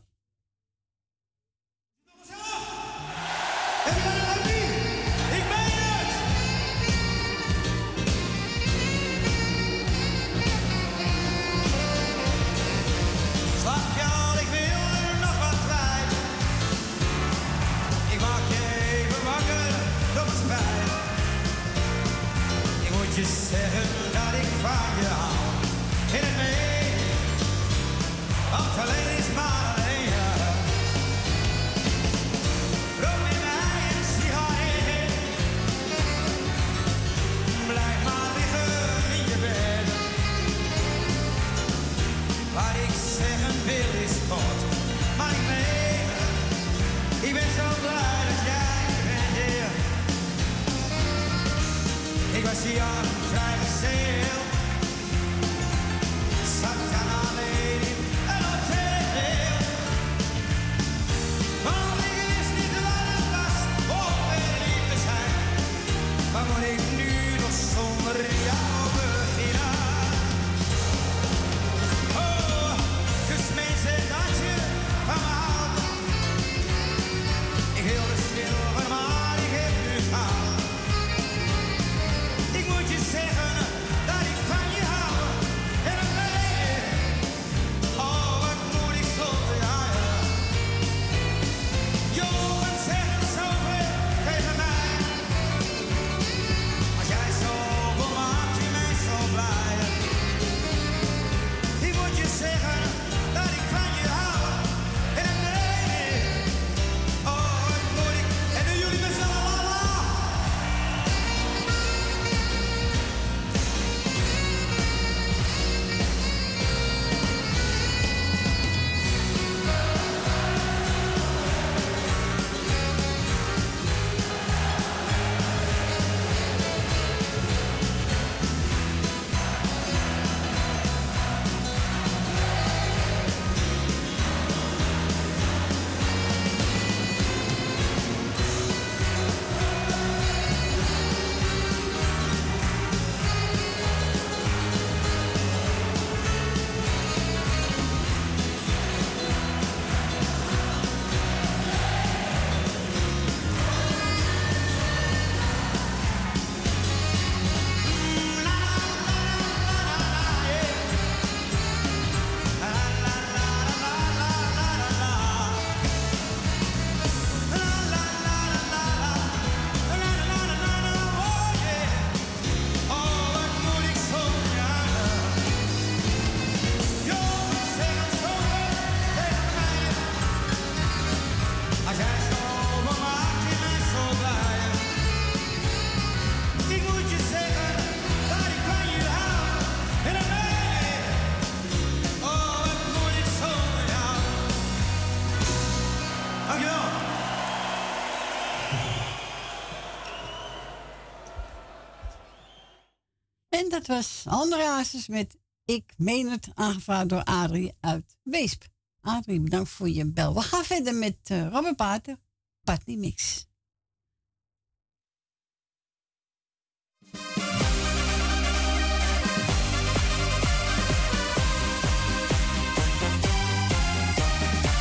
Dat was Andere Hazes met Ik meen het, aangevraagd door Adrie uit Weesp. Adrie, bedankt voor je bel. We gaan verder met uh, Robert Pater, Patney Mix.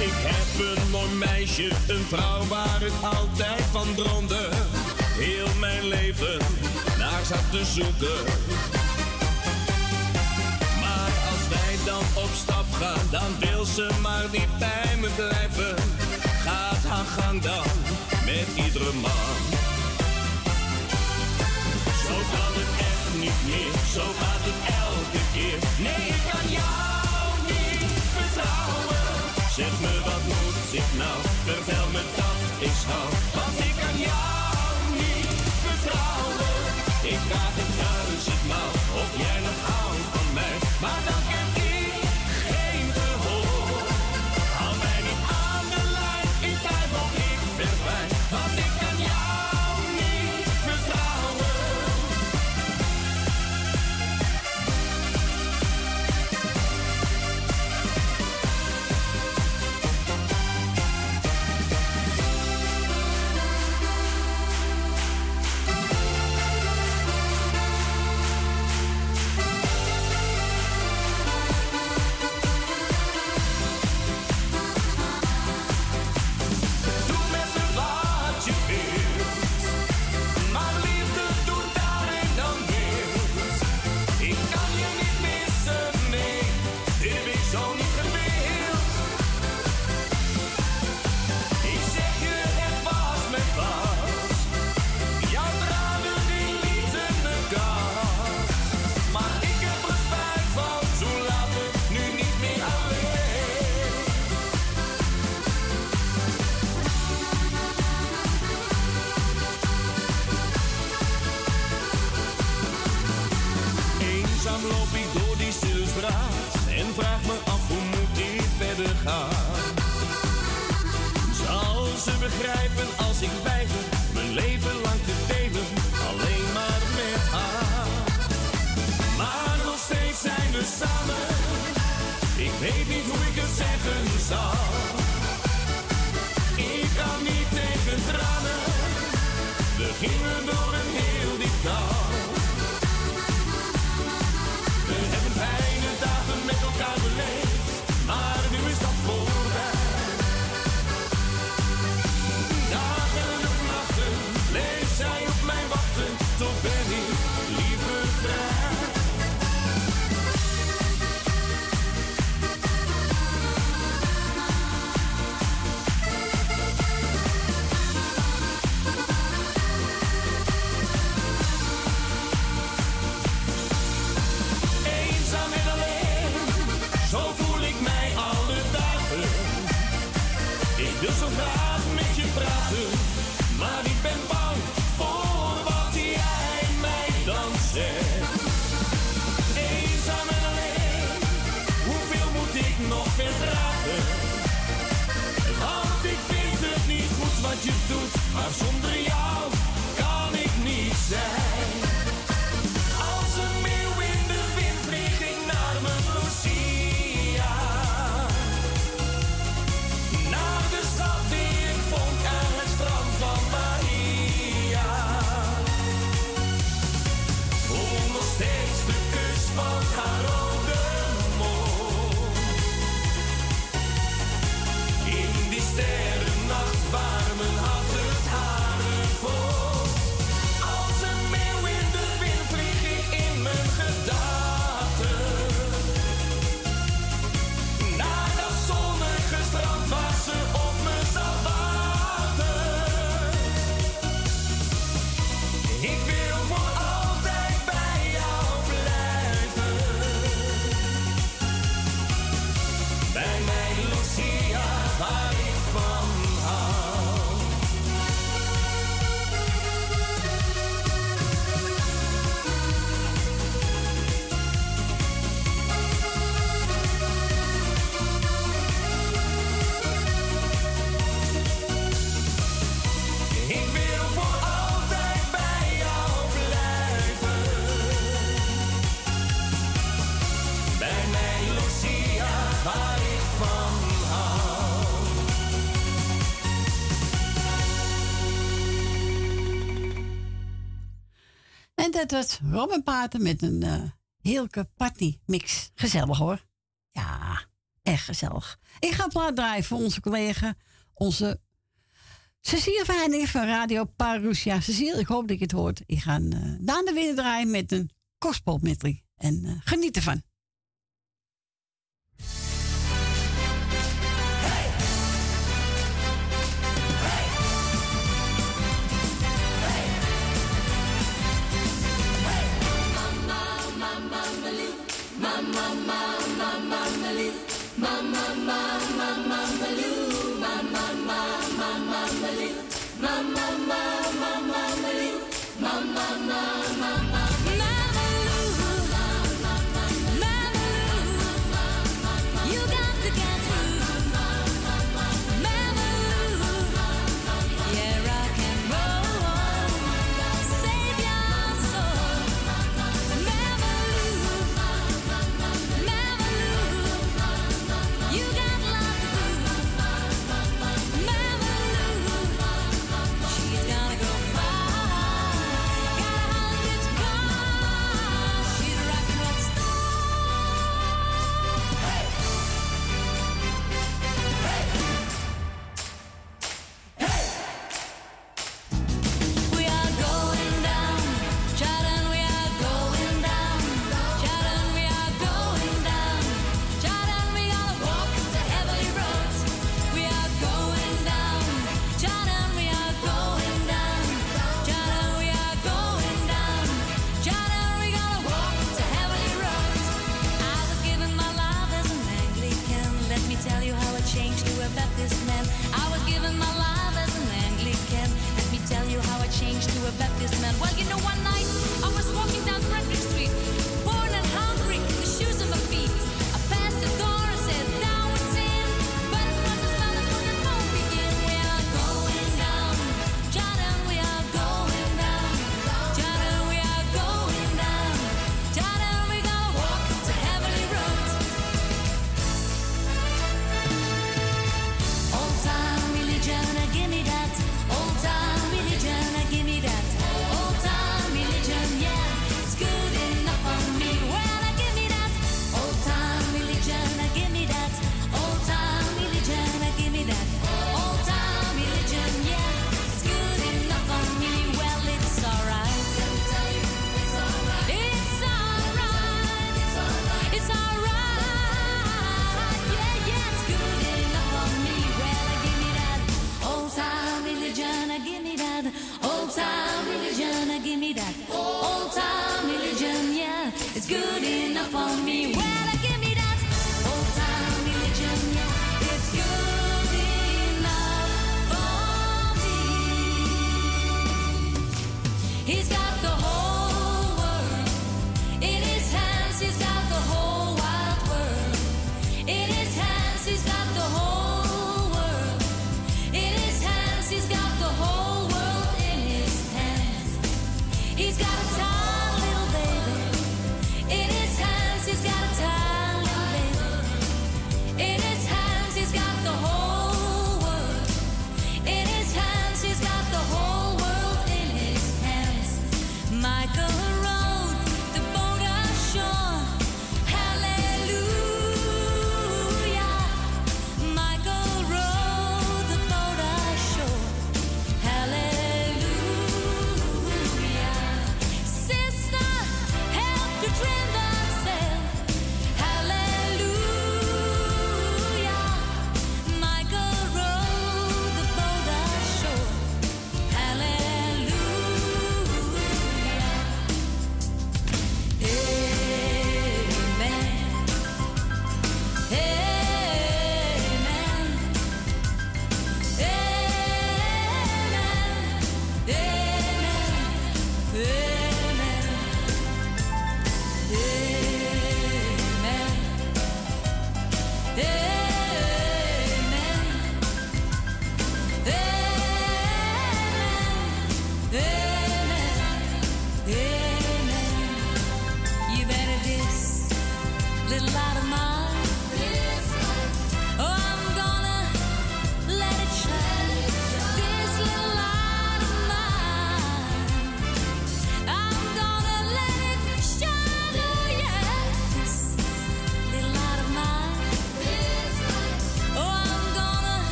Ik heb een mooi meisje, een vrouw waar ik altijd van droomde. Heel mijn leven naar zat te zoeken. Dan op stap gaan, dan wil ze maar niet bij me blijven. Gaat haar gang dan met iedere man. Zo kan het echt niet meer, zo gaat het elke keer. Nee, ik kan jou niet vertrouwen. Zeg me gaan. Zal ze begrijpen als ik weiger mijn leven lang te delen, alleen maar met haar. Maar nog steeds zijn we samen, ik weet niet hoe ik het zeggen zal. Ik kan niet tegen tranen, we door een heel maar zonder dat was Robin Paten met een uh, heerlijke party mix. Gezellig hoor. Ja, echt gezellig. Ik ga plaat draaien voor onze collega, onze Cecile Verheining van Radio Parousia. Cecile, ik hoop dat je het hoort. Ik ga uh, daarna weer draaien met een gospelmedley. En uh, geniet ervan.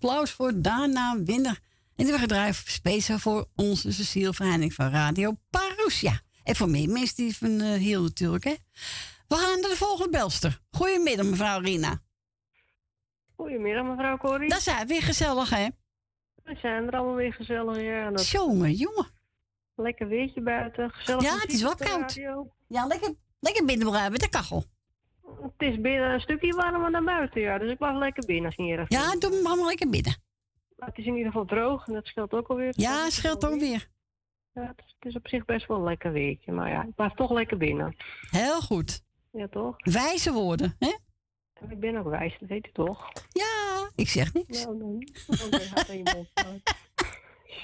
Applaus voor Dana Winner. En die bedrijf speciaal voor onze Cecile Verheining van Radio Parousia. En voor meer mensen die van uh, heel natuurlijk, hè. We gaan naar de volgende belster. Goedemiddag, mevrouw Rina. Goedemiddag, mevrouw Corrie. Dat zijn weer gezellig, hè? We zijn er allemaal weer gezellig, ja. Dat... Jongen, jongen. Lekker weertje buiten, gezellig. Ja, het is wel koud. Ja, lekker, lekker binnen blijven met de kachel. Het is binnen een stukje warmer dan buiten, ja. Dus ik mag lekker binnen erg Ja, doe me allemaal lekker binnen. Maar het is in ieder geval droog en dat scheelt ook alweer. Ja, het scheelt ook weer. Ja, het is, het is, op zich best wel een lekker weertje. Maar ja, ik blijf toch lekker binnen. Heel goed. Ja, toch? Wijze woorden, hè? Ik ben ook wijs, dat weet je toch? Ja, ik zeg niks. Nou, dan. je mond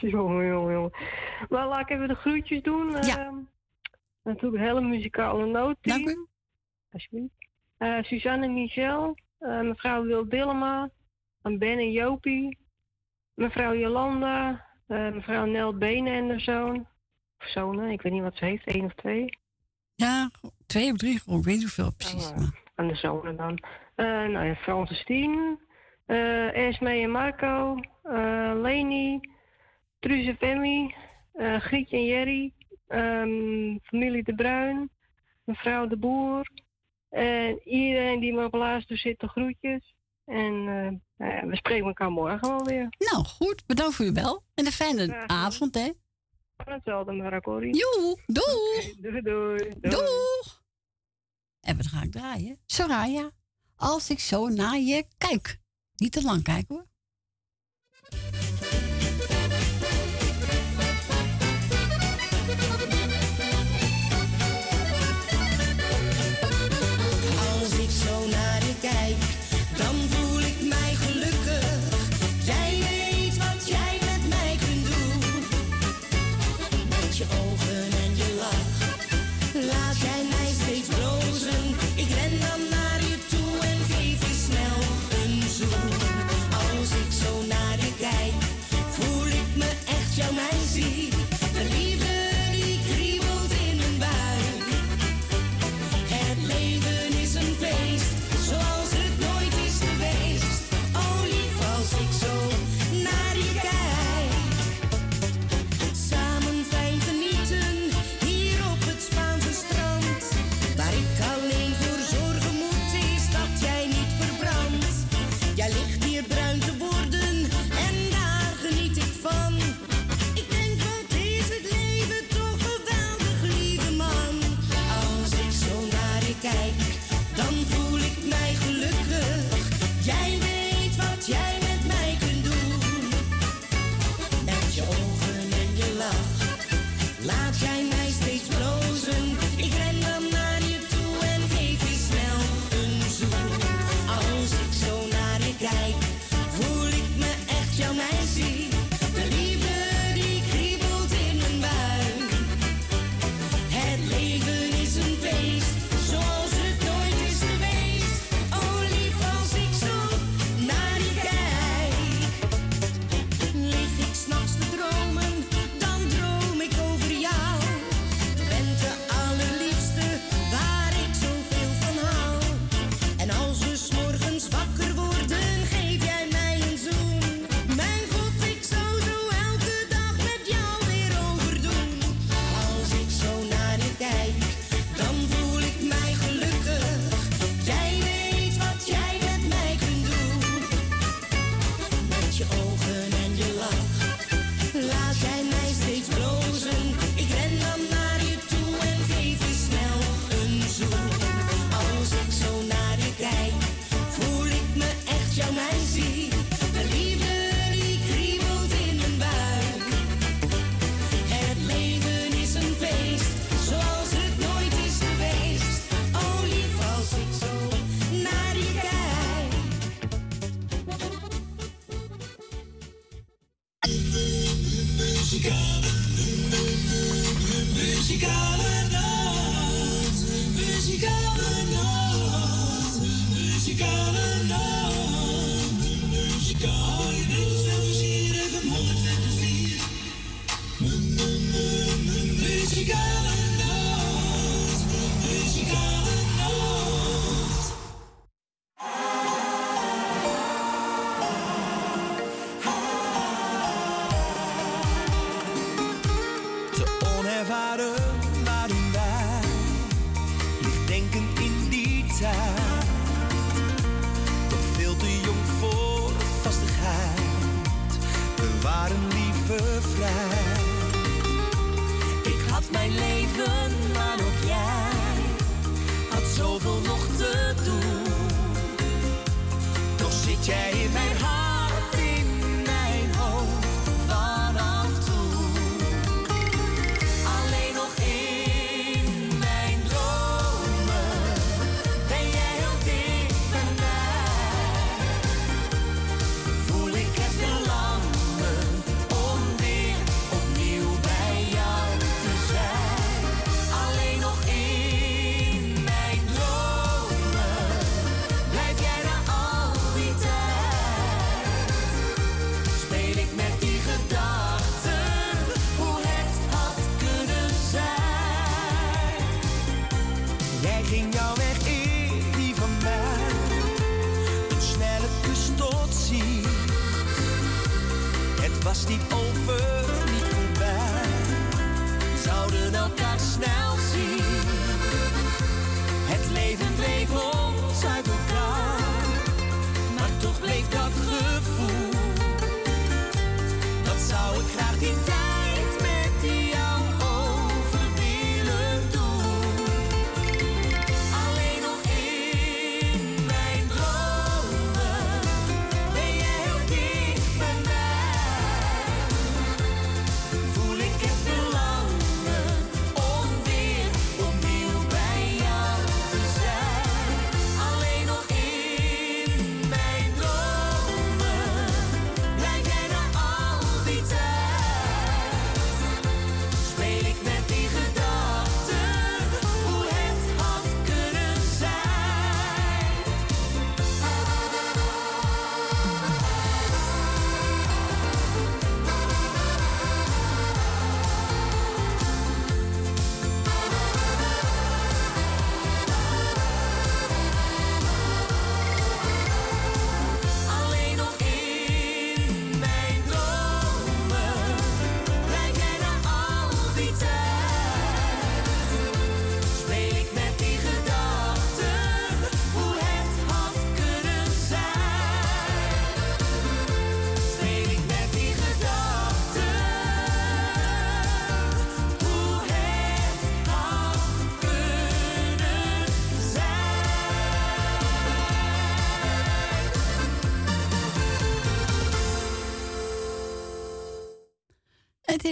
(laughs) jongen, jongen, jongen. Maar laat ik even de groetjes doen. Ja. Uh, natuurlijk een hele muzikale noot. Dank u. Alsjeblieft. Uh, Suzanne Michel, uh, mevrouw Wil Dillema, en Ben en Jopie, mevrouw Jolanda, uh, mevrouw Nel Benen en de zoon. Of zonen, ik weet niet wat ze heeft, één of twee. Ja, twee of drie, ik weet niet hoeveel precies. Oh, aan de zonen dan. nou ja, Francis Tien, Esme en Marco, Leni, Truus en Femi, Grietje en Jerry, um, familie De Bruin, mevrouw De Boer, en iedereen die me op luistert zit, de groetjes. En uh, nou ja, we spreken elkaar morgen wel weer. Nou, goed. Bedankt voor uw bel. En een fijne avond, hè? Hetzelfde, Corrie. Joe, doeg. Okay, doei, doei, doei. Doeg. En wat ga ik draaien? Soraya. Als ik zo naar je kijk. Niet te lang kijken, hoor.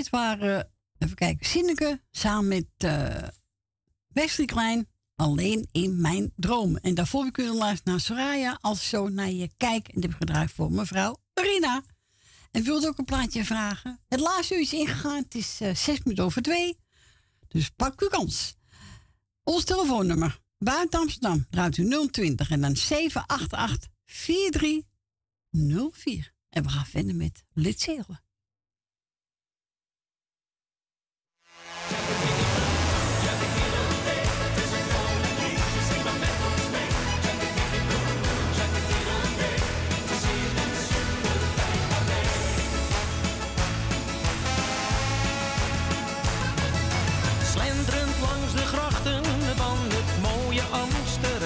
Dit waren, even kijken, Sineke samen met eh Wesley Klein. Alleen in mijn dromen. En daarvoor kunnen luisteren naar Soraya. Als zo naar je kijk. En dit heb ik gedraaid voor mevrouw Rina. En wilde ook een plaatje vragen. Het laatste uur is ingegaan. Het is eh, zes minuten over twee. Dus pak uw kans. Ons telefoonnummer. Buiten Amsterdam. Draait u 020 en dan 788 4304. En we gaan verder met Lid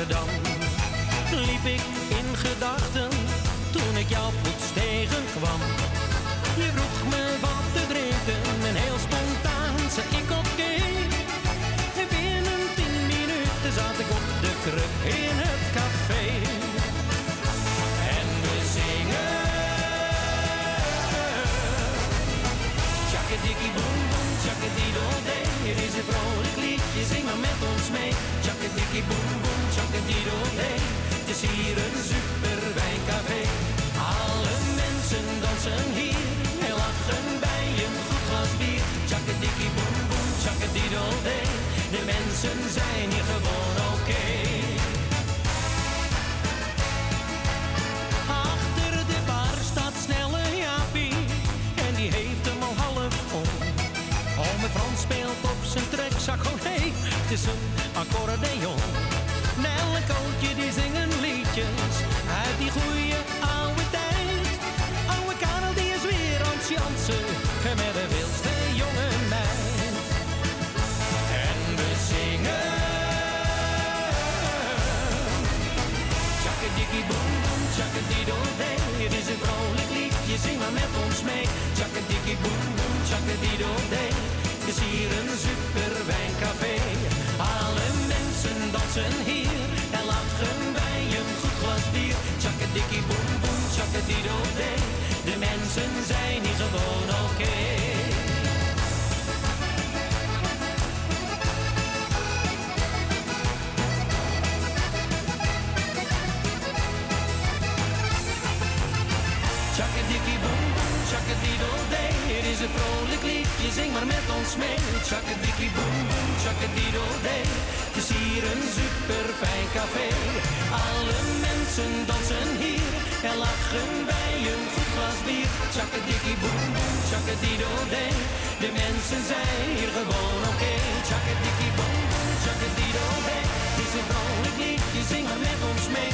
Amsterdam liep ik in gedachten toen ik jou plots tegenkwam. Je vroeg me wat te drinken en heel spontaan zei ik oké. En binnen tien minuten zat ik op de kruk in het café. En we zingen. Tjakkadikkie boem boem, tjakkadiedel-dee. Het is een vrolijk liedje, zing maar met ons mee. Tjakkadikkie boem boem, tjakkadiedel-dee. Het is hier een super wijncafé. Alle mensen dansen hier en lachen bij een goed glas bier. Tjakkadikkie boem boem, tjakkadiedel-dee. De mensen zijn hier gewoon oké. Achter de bar staat snelle Jaapie en die heeft hem al half om. Ome Frans speelt op zijn trekzak, oh nee, het is een accordeon kootje die zingen liedjes uit die goeie oude tijd. Oude Karel die is weer aan het jansen, met de wilste jonge meid. En we zingen. Tjakkadikkie boom boom, Dido de. Het is een vrolijk liedje, zing maar met ons mee. Tjakkadikkie boom boom, tjakkadiddel dee. Het is hier een super wijncafé. Alle mensen dansen hier zing maar met ons mee. Tjakkadikkie boem boem, tjakkadiddel-dee. Het is hier een super fijn café. Alle mensen dansen hier en lachen bij een goed glas bier. Tjakkadikkie boem boem, tjakkadiddel-dee. De mensen zijn hier gewoon oké. Tjakkadikkie boem boem, tjakkadiddel-dee. Het is een vrolijk liedje, zing maar met ons mee.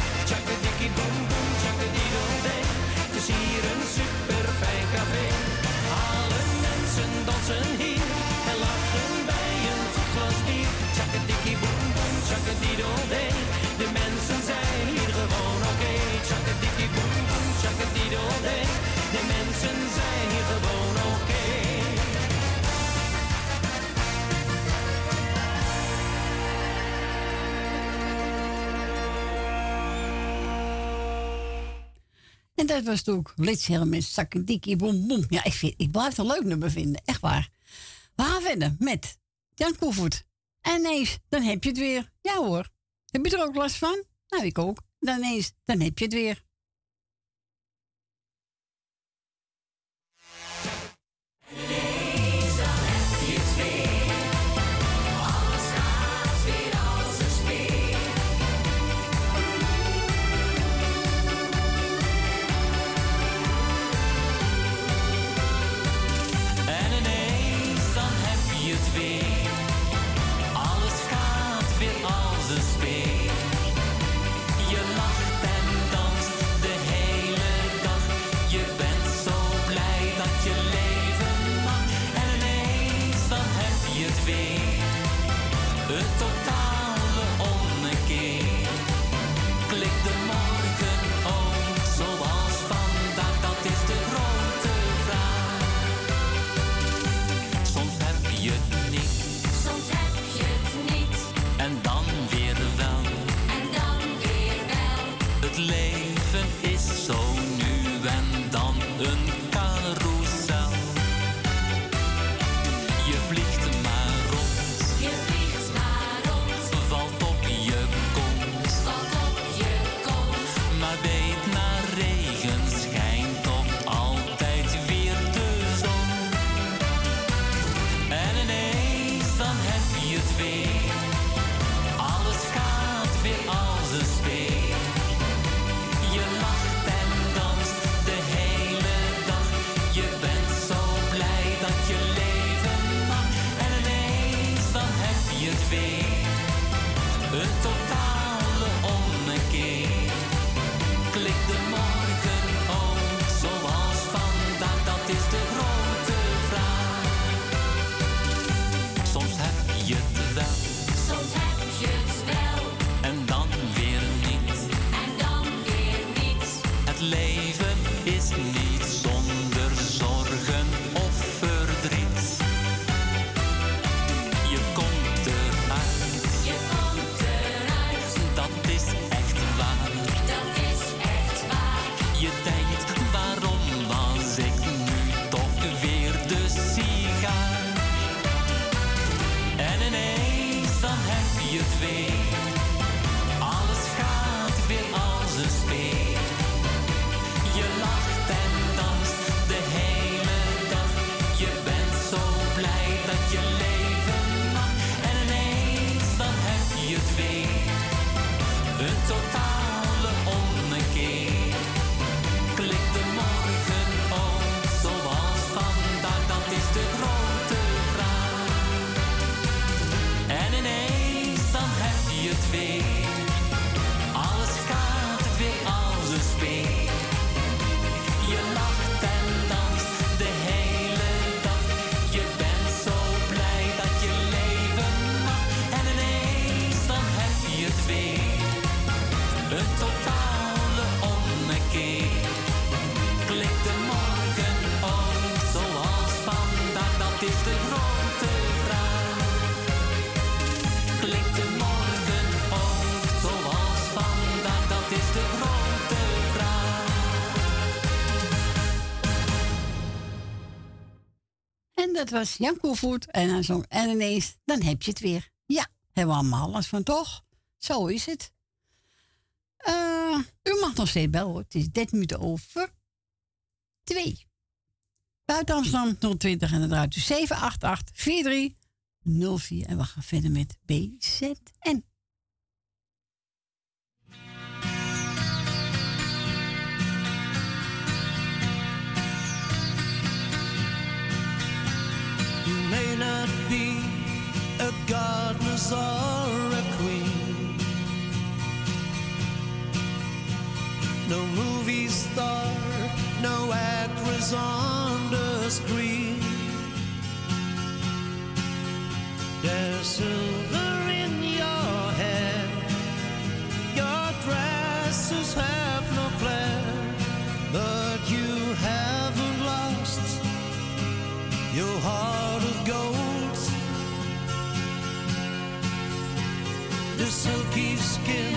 En dat was toen ook Lits met Sakkendikkie Boem Boem. Ja, ik blijf het een leuk nummer vinden. Echt waar. We gaan verder met Jan Koevoet. En ineens, dan heb je het weer. Ja hoor. Heb je er ook last van? Nou, ik ook. Dan ineens, dan heb je het weer. Was Jan Koevoet. En dan zong En ineens, dan heb je het weer. Ja, hebben we allemaal last van, toch? Zo is het. Eh, u mag nog steeds bellen, hoor. Het is 13 minuten over 2. Buiten Amsterdam 020 en dan draait u 788 4304. En we gaan verder met BZN. You may not be a goddess or a queen, no movie star, no actress on the screen. There's silver The silky skin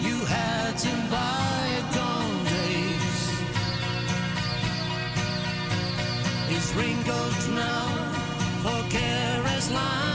you had in bygone days. Is wrinkled now, for care has lined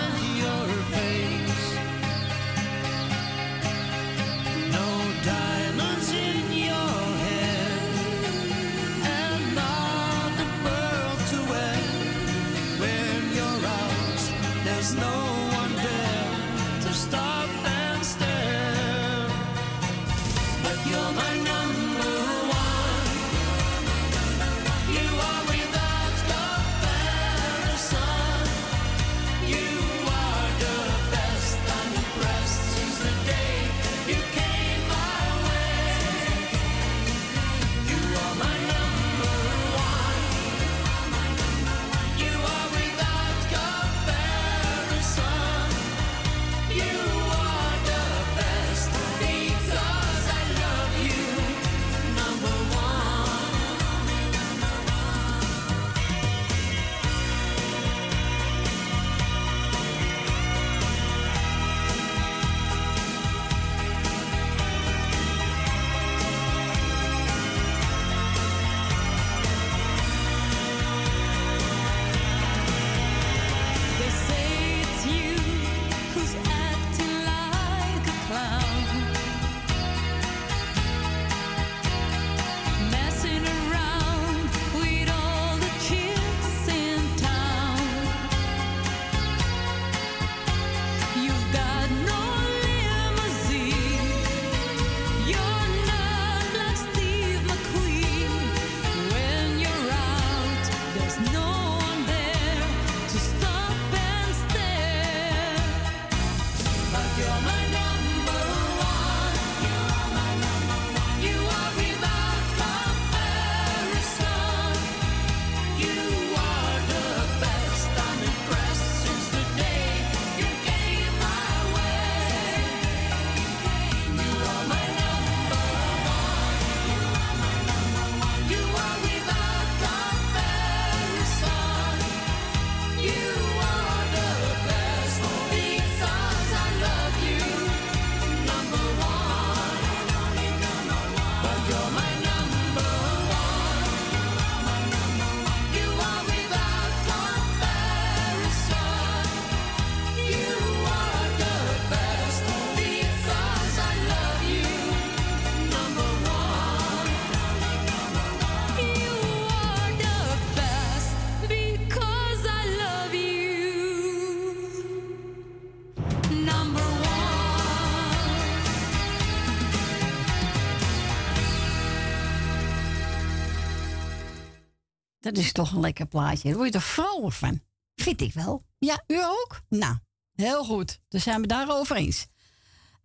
Dat is toch een lekker plaatje. Daar word je toch vrolijk van? Vind ik wel. Ja, u ook? Nou, heel goed. Dan zijn we daarover eens.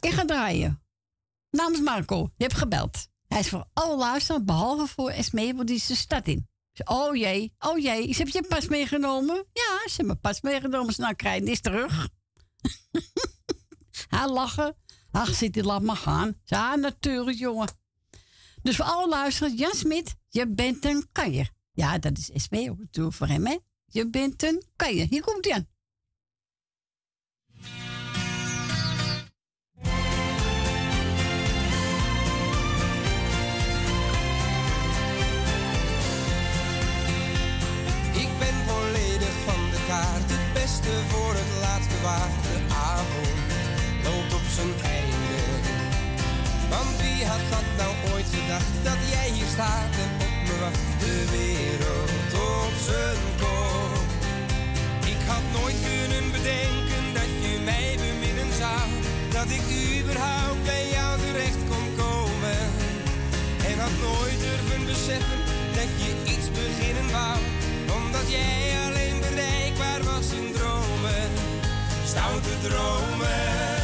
Ik ga draaien. Namens Marco. Je hebt gebeld. Hij is voor alle luisteren, behalve voor want die is de stad in. Oh jee, oh jee. Ze heb je pas meegenomen? Ja, ze hebben mijn pas meegenomen. Ze nou krijgen is terug. (laughs) Hij lachen. Ach, zit die laat maar gaan. Ja, natuurlijk, jongen. Dus voor alle luisteraars, Jan Smit, je bent een kanjer. Ja, dat is SP ook voor hem, hè? Je bent een kanjer. Hier komt hij aan. Ik ben volledig van maar de avond loopt op zijn einde. Want wie had dat nou ooit gedacht, dat jij hier staat Ik had nooit kunnen bedenken dat je mij beminnen zou. Dat ik überhaupt bij jou terecht kon komen. En had nooit durven beseffen dat je iets beginnen wou. Omdat jij alleen bereikbaar was in dromen. Stoute dromen.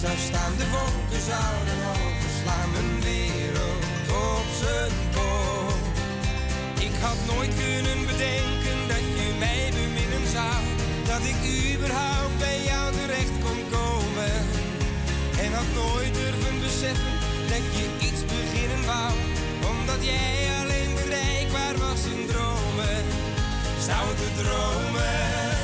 Zou staan? De wolken zouden overslaan, mijn wereld op zijn kop. Ik had nooit kunnen bedenken dat je mij beminnen zou. Dat ik überhaupt bij jou terecht kon komen. En had nooit durven beseffen dat je iets beginnen wou. Omdat jij alleen bereikbaar was in dromen. Stoute dromen.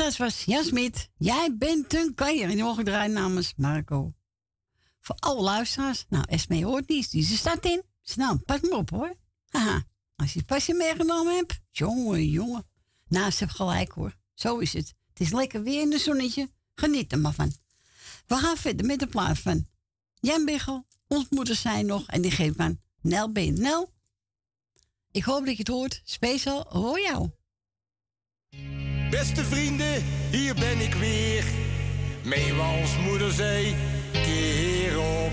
Dat was Jasmit. Jij bent een kanjer. En die mogen draaien namens Marco. Voor alle luisteraars. Nou, Esme hoort niet. Die ze staat in. Nou, pas maar op hoor. Haha. Als je het pasje meegenomen hebt. Jongen, jongen. Nou, ze heeft gelijk hoor. Zo is het. Het is lekker weer in de zonnetje. Geniet er maar van. We gaan verder met de plaat van Jan Biggel. Ons moeders zijn nog. En die geeft aan Nel B. Nel. Ik hoop dat je het hoort. Speciaal voor jou. Beste vrienden, hier ben ik weer. Meewals moeder zei, keer op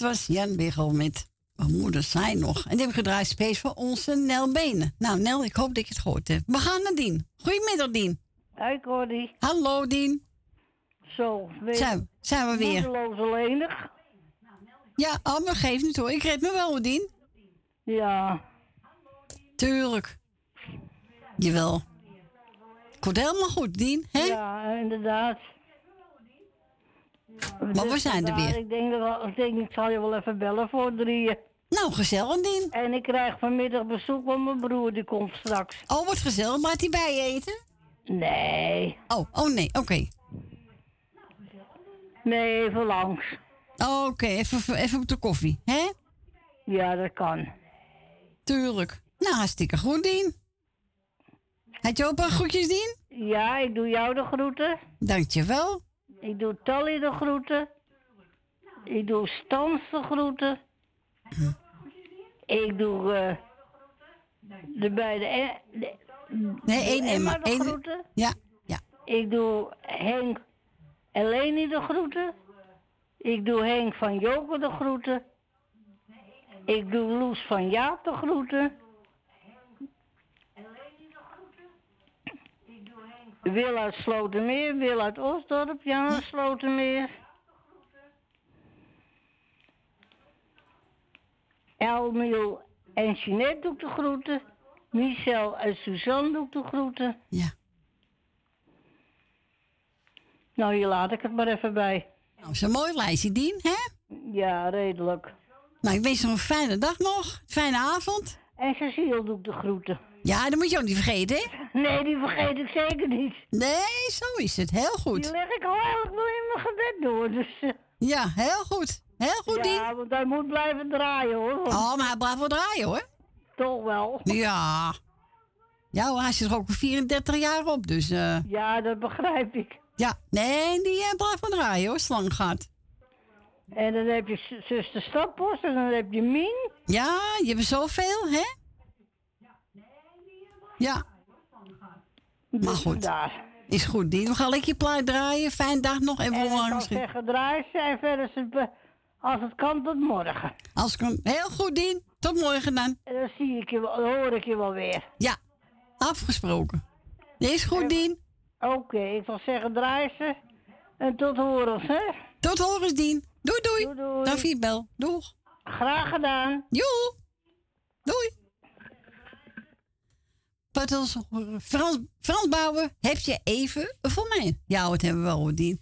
dat was Jan Wiggel met Mijn moeder zei nog. En die heb ik gedraaid space voor onze Nel Benen. Nou, Nel, ik hoop dat je het gehoord hebt. We gaan naar Dien. Goedemiddag, Dien. Hoi, Cordy. Hallo, Dien. Zo, weer. Zijn, zijn we weer. Moedeloos alleenig. Ja, oh, maar geef niet hoor. Ik red me wel, Dien. Ja. Tuurlijk. Jawel. Komt helemaal goed, Dien. Hè? Ja, inderdaad. Maar we Dus zijn er weer. Ik denk, dat, ik denk, ik zal je wel even bellen voor drieën. Nou, gezellig, Dien. En ik krijg vanmiddag bezoek van mijn broer, die komt straks. Oh, wat gezellig. Maar hij bij je eten? Nee. Oh, oh nee, oké. Nee, even langs. Oh, Oké, even, even op de koffie, hè? Ja, dat kan. Tuurlijk. Nou, hartstikke goed, Dien. Had je ook een groetjes, Dien? Ja, ik doe jou de groeten. Dankjewel. Ik doe Tally de groeten. Ik doe Stans de groeten. Ik doe eh, de beide... De, Nee, één Emma Emma. de één- groeten. Ja, ja. Ik doe Henk en Leni de groeten. Ik doe Henk van Joker de groeten. Ik doe Loes van Jaap de groeten. Wil uit Slotermeer, Wil uit Osdorp, Jan uit Slotermeer. Elmiel en Jeanette doe ik de groeten. Michel en Suzanne doe ik de groeten. Ja. Nou, hier laat ik het maar even bij. Nou, zo'n mooi lijstje, Dien, hè? Ja, redelijk. Nou, ik wens je nog een fijne dag nog. Fijne avond. En Cecile doe ik de groeten. Ja, dat moet je ook niet vergeten, hè? Nee, die vergeet ik zeker niet. Nee, zo is het. Heel Die goed. leg ik al eigenlijk wel in mijn gebed door. Dus, eh, Ja, heel goed. Heel goed, Dien. ja, want hij moet blijven draaien hoor. want- Oh, maar hij blijft wel draaien, hoor. Toch wel. Ja. Ja, hij zit er ook al 34 jaar op, dus... eh Ja, dat begrijp ik. ja, nee, die eh, blijft wel draaien, hoor, slang gaat. En dan heb je zuster Stappos en dan heb je Mien. Ja, je hebt zoveel, hè? Ja. Maar goed. Daar. Is goed, Dien. We gaan lekker je plaat draaien. Fijne dag nog. En En we misschien... zeggen draaien en verder het, als het kan tot morgen. Als ik hem... Heel goed, Dien. Tot morgen dan. En dan zie ik je dan hoor ik je wel weer. Ja, afgesproken. Is goed, Dien. Oké, ik zal zeggen draaien ze. En tot horens, hè? Tot horens, Dien. Doei, doei. Doei, doei. Bel. Doeg. Graag gedaan. Joe. Doei. Pattels, Frans, Frans heb je even voor mij? Ja, wat hebben we wel, Dien.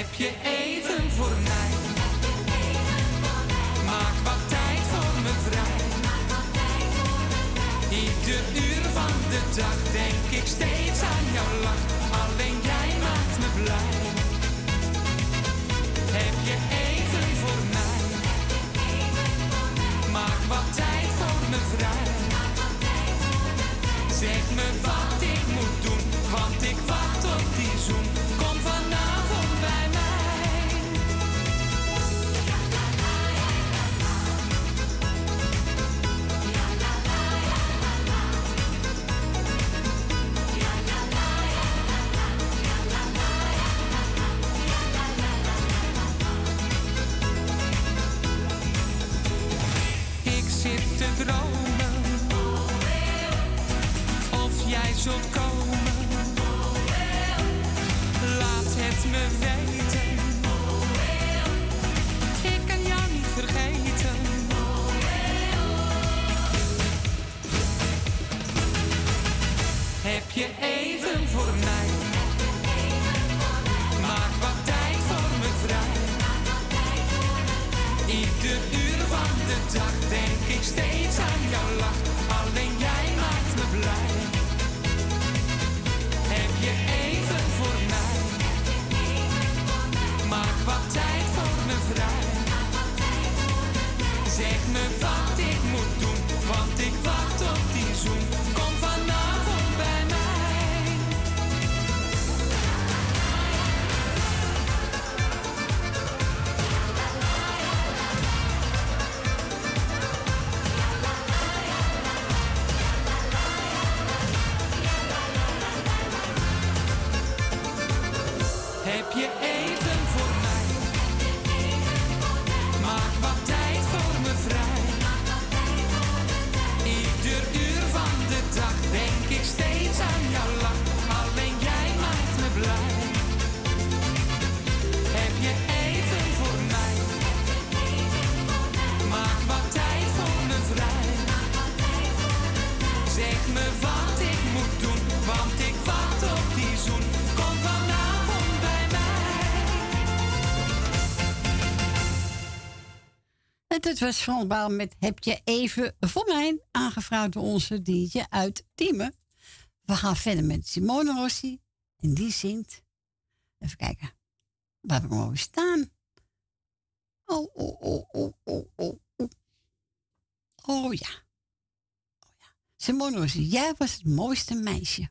Heb je even voor mij? Maak wat tijd voor me vrij. Ieder uur van de dag denk ik steeds aan jouw lach. Alleen jij maakt me blij. Heb je even voor mij? Maak wat tijd voor me vrij. Zeg me wat. Was met Heb je even voor mij aangevraagd door onze Dientje uit Diemen. We gaan verder met Simone Rossi. En die zingt. Even kijken. Waar over staan? Oh, oh, oh, oh, oh, oh, oh. Oh. Oh ja. Simone Rossi, jij was het mooiste meisje.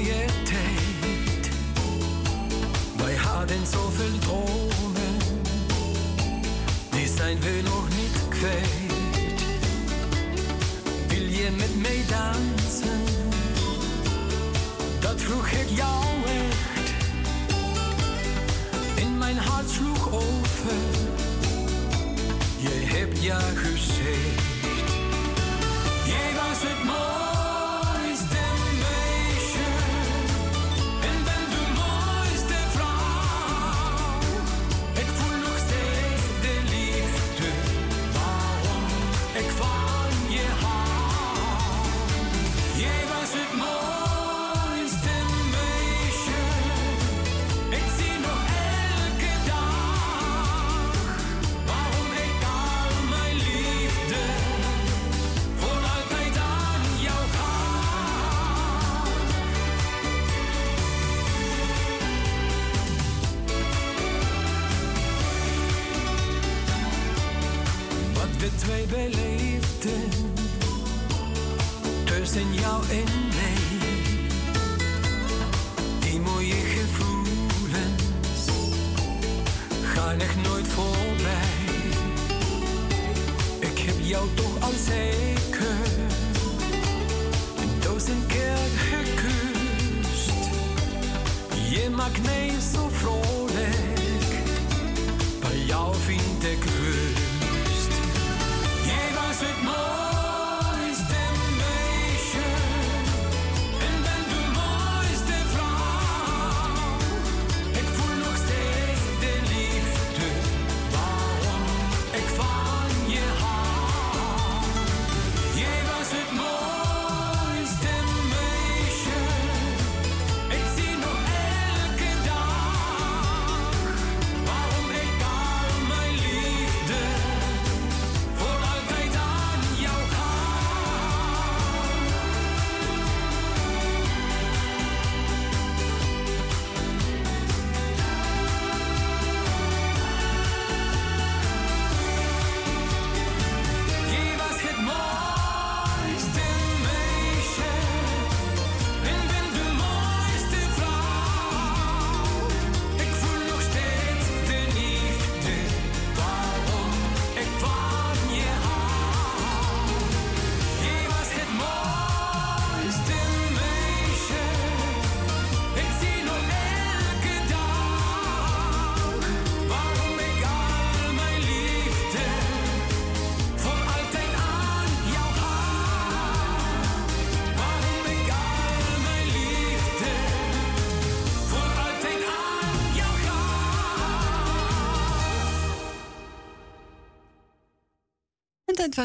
Mooie tijd. Wij hadden zoveel dromen. Die zijn we nog niet kwijt. Wil je met mij dansen? Dat vroeg ik jou echt. In mijn hart sloeg over. Je hebt ja gezegd. Jij was het mooiste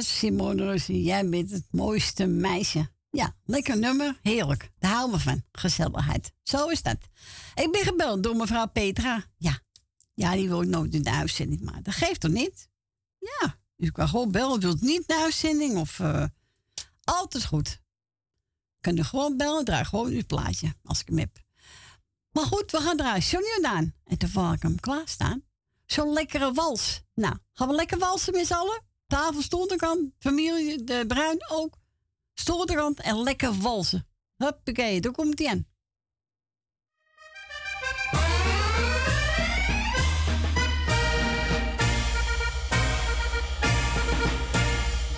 Simone Rossi. Jij bent het mooiste meisje. Ja, lekker nummer. Heerlijk. Daar houden we van. Gezelligheid. Zo is dat. Ik ben gebeld door mevrouw Petra. Ja. Ja, die wil nooit in de uitzending, maar dat geeft toch niet? Ja, u kan gewoon bellen. Wilt niet de uitzending of... eh, altijd goed. Kan u gewoon bellen, draai gewoon uw plaatje, als ik hem heb. Maar goed, we gaan draaien. Johnny Jordaan. En toen ik hem klaarstaan. Zo'n lekkere wals. Nou, gaan we lekker walsen met z'n allen? Tafel aan. Familie de Bruin ook. Aan en lekker walsen. Huppakee, daar komt hij aan.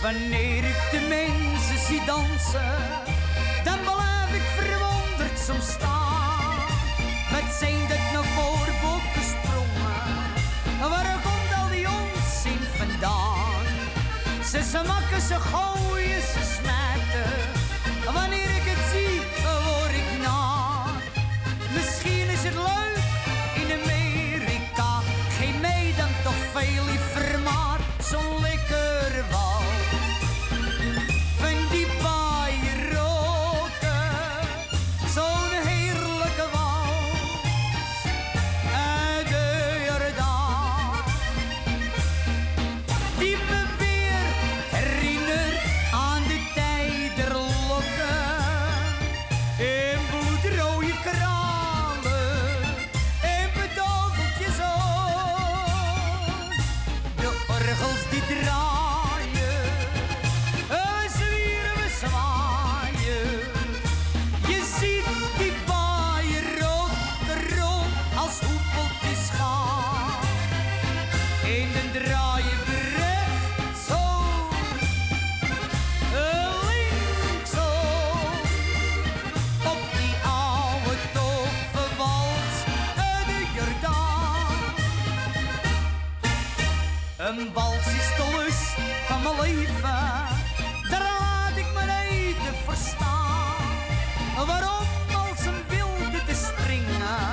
Wanneer ik de mensen zie dansen, smakken, ze Een wals is de lust van mijn leven, daar laat ik mijn eten verstaan. Waarom als een wilde te springen,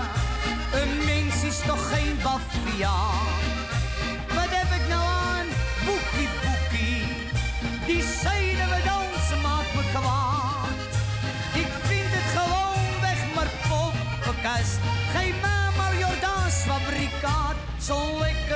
een mens is toch geen baviaan. Wat heb ik nou aan, boekie boekie, die zeiden we dansen maakt me kwaad. Ik vind het gewoon weg maar poppenkast, geef mij maar Jordaans fabrikaat, zo'n lekkere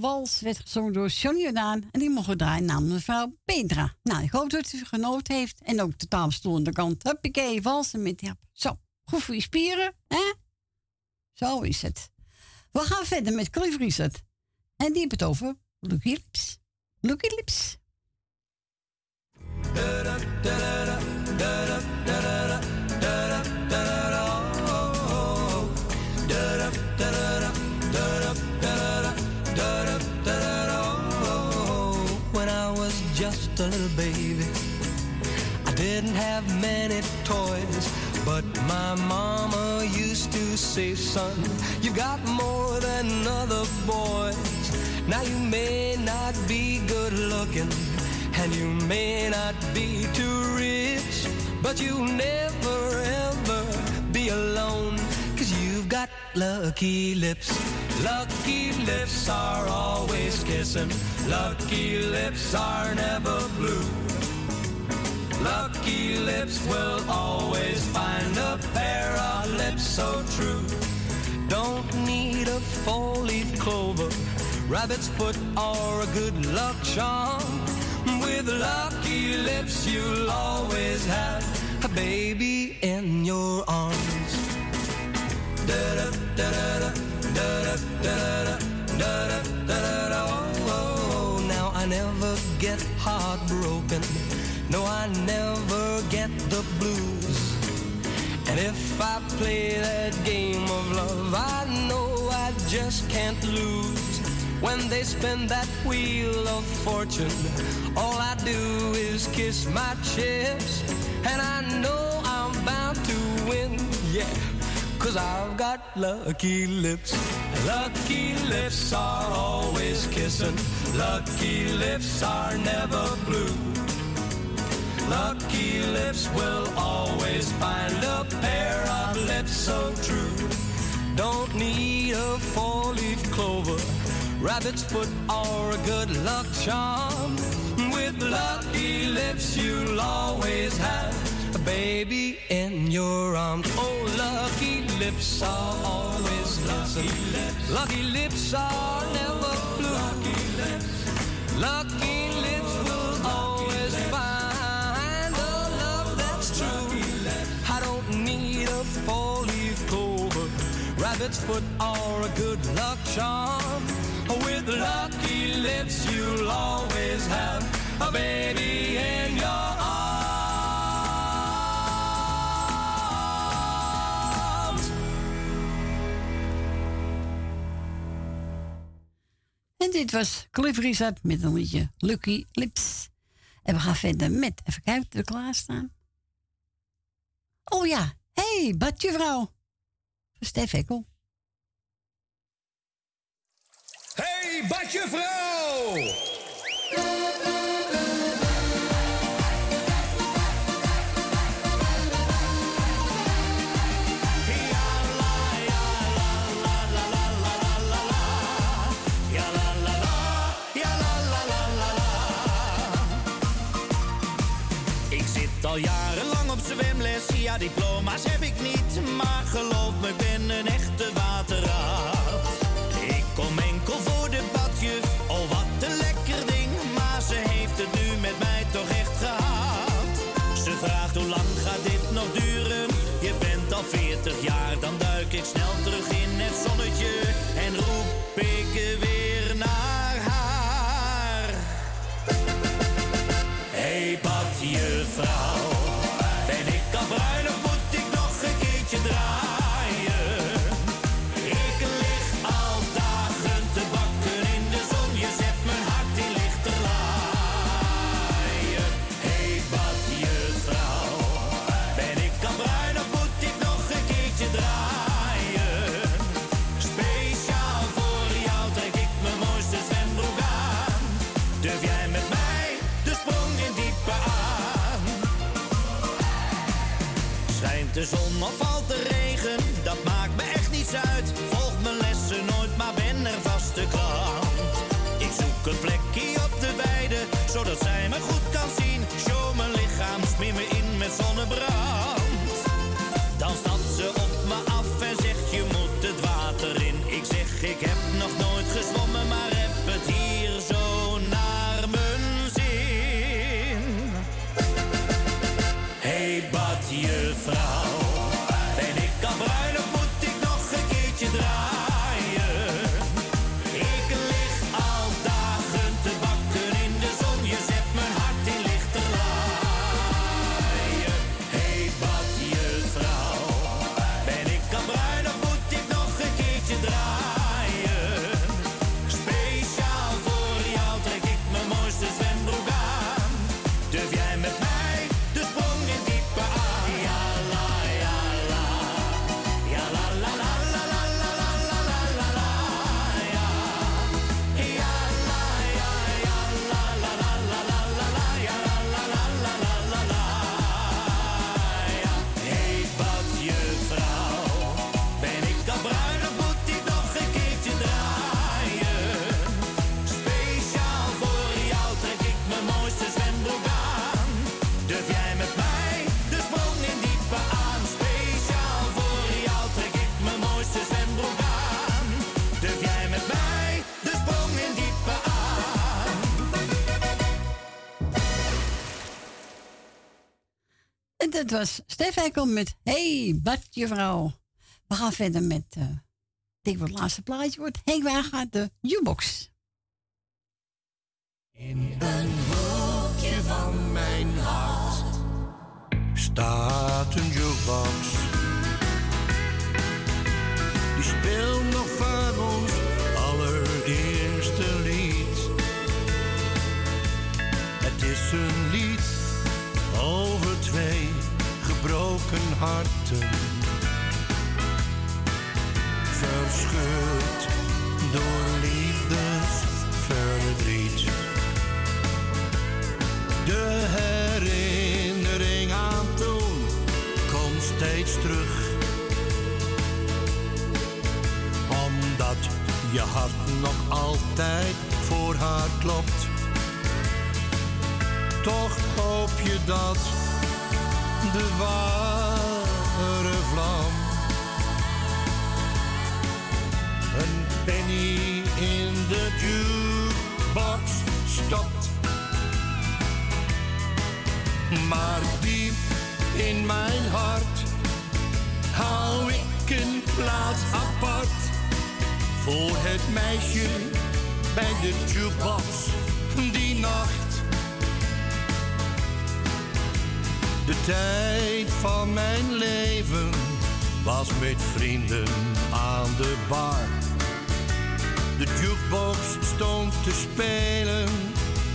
Wals werd gezongen door Johnny Jordaan. En die mogen draaien namens mevrouw Petra. Nou, ik hoop dat u genoten heeft. En ook de tafelstoel aan de kant. Huppakee, walsen met hap. Zo, goed voor je spieren, hè? Zo is het. We gaan verder met Cliff Richard. En die heeft het over Lucky Lips. Lucky Lips. Little baby, I didn't have many toys, but my mama used to say, son, you've got more than other boys. Now you may not be good looking, and you may not be too rich, but you'll never ever be alone, got lucky lips. Lucky lips are always kissing, lucky lips are never blue. Lucky lips will always find a pair of lips so true. Don't need a four-leaf clover, rabbit's foot, or a good luck charm. With lucky lips, you'll always have a baby in your arms. Now I never get heartbroken. No, I never get the blues. And if I play that game of love, I know I just can't lose. When they spin that wheel of fortune, all I do is kiss my chips. And I know I'm bound to win, yeah. Cause I've got lucky lips. Lucky lips are always kissing. Lucky lips are never blue. Lucky lips will always find a pair of lips so true. Don't need a four-leaf clover, rabbit's foot, or a good luck charm. With lucky lips, you'll always have a baby in your arms. Oh, lucky lips are always lips. Lucky lips are never blue. Lucky lips. Lucky will always find a love that's true. I don't need a four-leaf clover, rabbit's foot, or a good luck charm. With lucky lips, you'll always have a baby in your arms. En dit was Cliff Richard met een liedje Lucky Lips. En we gaan verder met, even kijken, we klaarstaan. Oh ja, hey, badje vrouw. Stef Ekkel. Hey, badje vrouw! Diploma's heb ik niet, maar geloof me, ik ben een echte waterraad. Ik kom enkel voor de badjuf, oh wat een lekker ding, maar ze heeft het nu met mij toch echt gehad. Ze vraagt hoe lang gaat dit nog duren? Je bent al 40 jaar, dan duik ik snel terug in het zonnetje en roep ik weer dat maakt me echt niets uit. Volg mijn lessen nooit, maar ben er vaste klant. Ik zoek een plekje op de weide, zodat zij me goed kan zien. Show mijn lichaam, smeer me in met zonnebrand. Het was Stef Ekkel met Hey, wat vrouw. We gaan verder met, eh ik wat het laatste plaatje wordt. Henk gaat de jukebox. In een hoekje van mijn hart staat een jukebox. Die speelt nog van ons allereerste lied. Het is een lied over gebroken harten. Verscheurd door liefdesverdriet. De herinnering aan toen komt steeds terug. Omdat je hart nog altijd voor haar klopt. Toch hoop je dat de ware vlam een penny in de jukebox stopt. Maar diep in mijn hart hou ik een plaats apart voor het meisje bij de jukebox die nacht. De tijd van mijn leven was met vrienden aan de bar. De jukebox stond te spelen,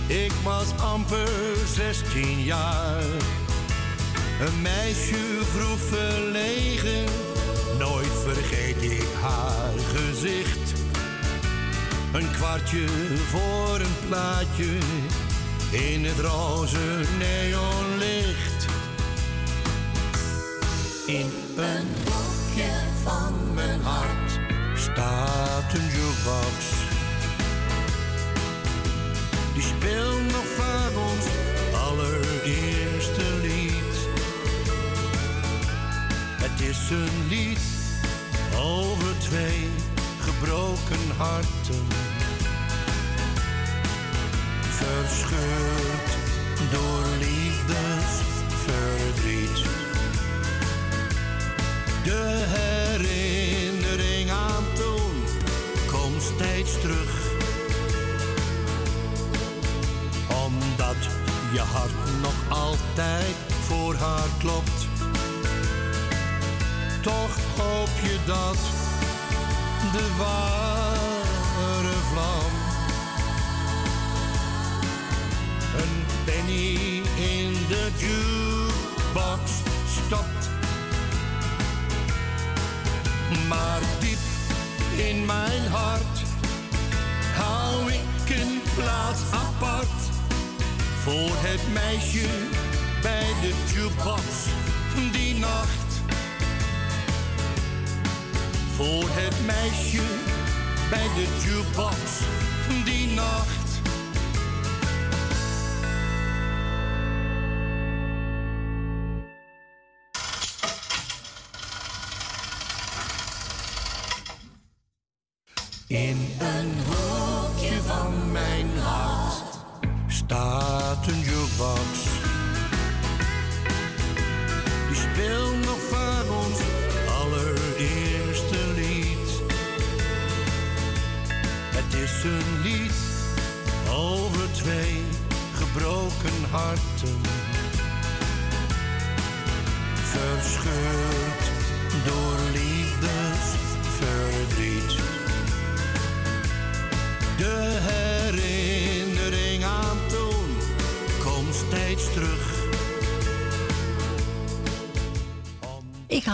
ik was amper 16 jaar. Een meisje vroeg verlegen, nooit vergeet ik haar gezicht. Een kwartje voor een plaatje in het roze neonlicht. In een hoekje van mijn hart staat een jukebox. Die speelt nog van ons allereerste lied. Het is een lied over twee gebroken harten. Verscheurd door liefdesverdriet. De herinnering aan toen komt steeds terug. Omdat je hart nog altijd voor haar klopt. Toch hoop je dat de ware vlam een penny in de jukebox stopt. Maar diep in mijn hart hou ik een plaats apart voor het meisje bij de jukebox die nacht. Voor het meisje bij de jukebox die nacht. In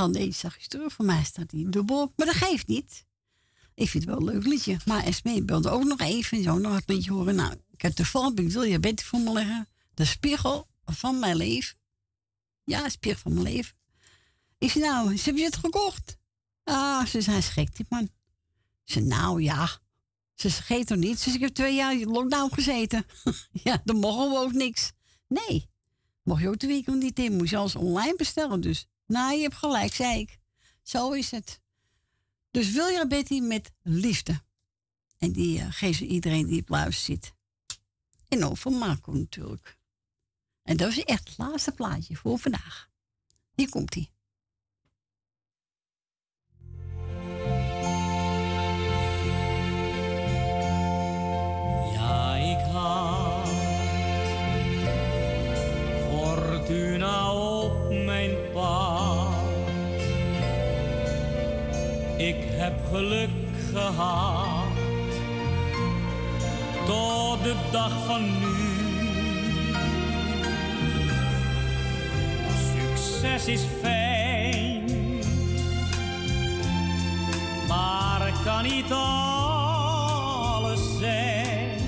Ik haal deze zachtjes terug. Voor mij staat die dubbel. Maar dat geeft niet. Ik vind het wel een leuk liedje. Maar Esmee wilde ook nog even zo nog het liedje horen. Nou, ik heb toevallig, ik wil je bed voor me leggen. De spiegel van mijn leven. Ja, spiegel van mijn leven. Ik zei, nou, ze hebben je het gekocht? Ah, ze zei, schrik die man. Ze nou ja, ze vergeet toch niet? Dus ik heb twee jaar in lockdown gezeten. (laughs) ja, dan mogen we ook niks. Nee, mocht je ook de winkel niet in. Moest je alles online bestellen. Dus, nou, je hebt gelijk, zei ik. Zo is het. Dus wil je Betty met liefde. En die uh, geeft ze iedereen die op zit. En over Marco natuurlijk. En dat is echt het laatste plaatje voor vandaag. Hier komt hij. Ik heb geluk gehad tot de dag van nu. Succes is fijn, maar kan niet alles zijn.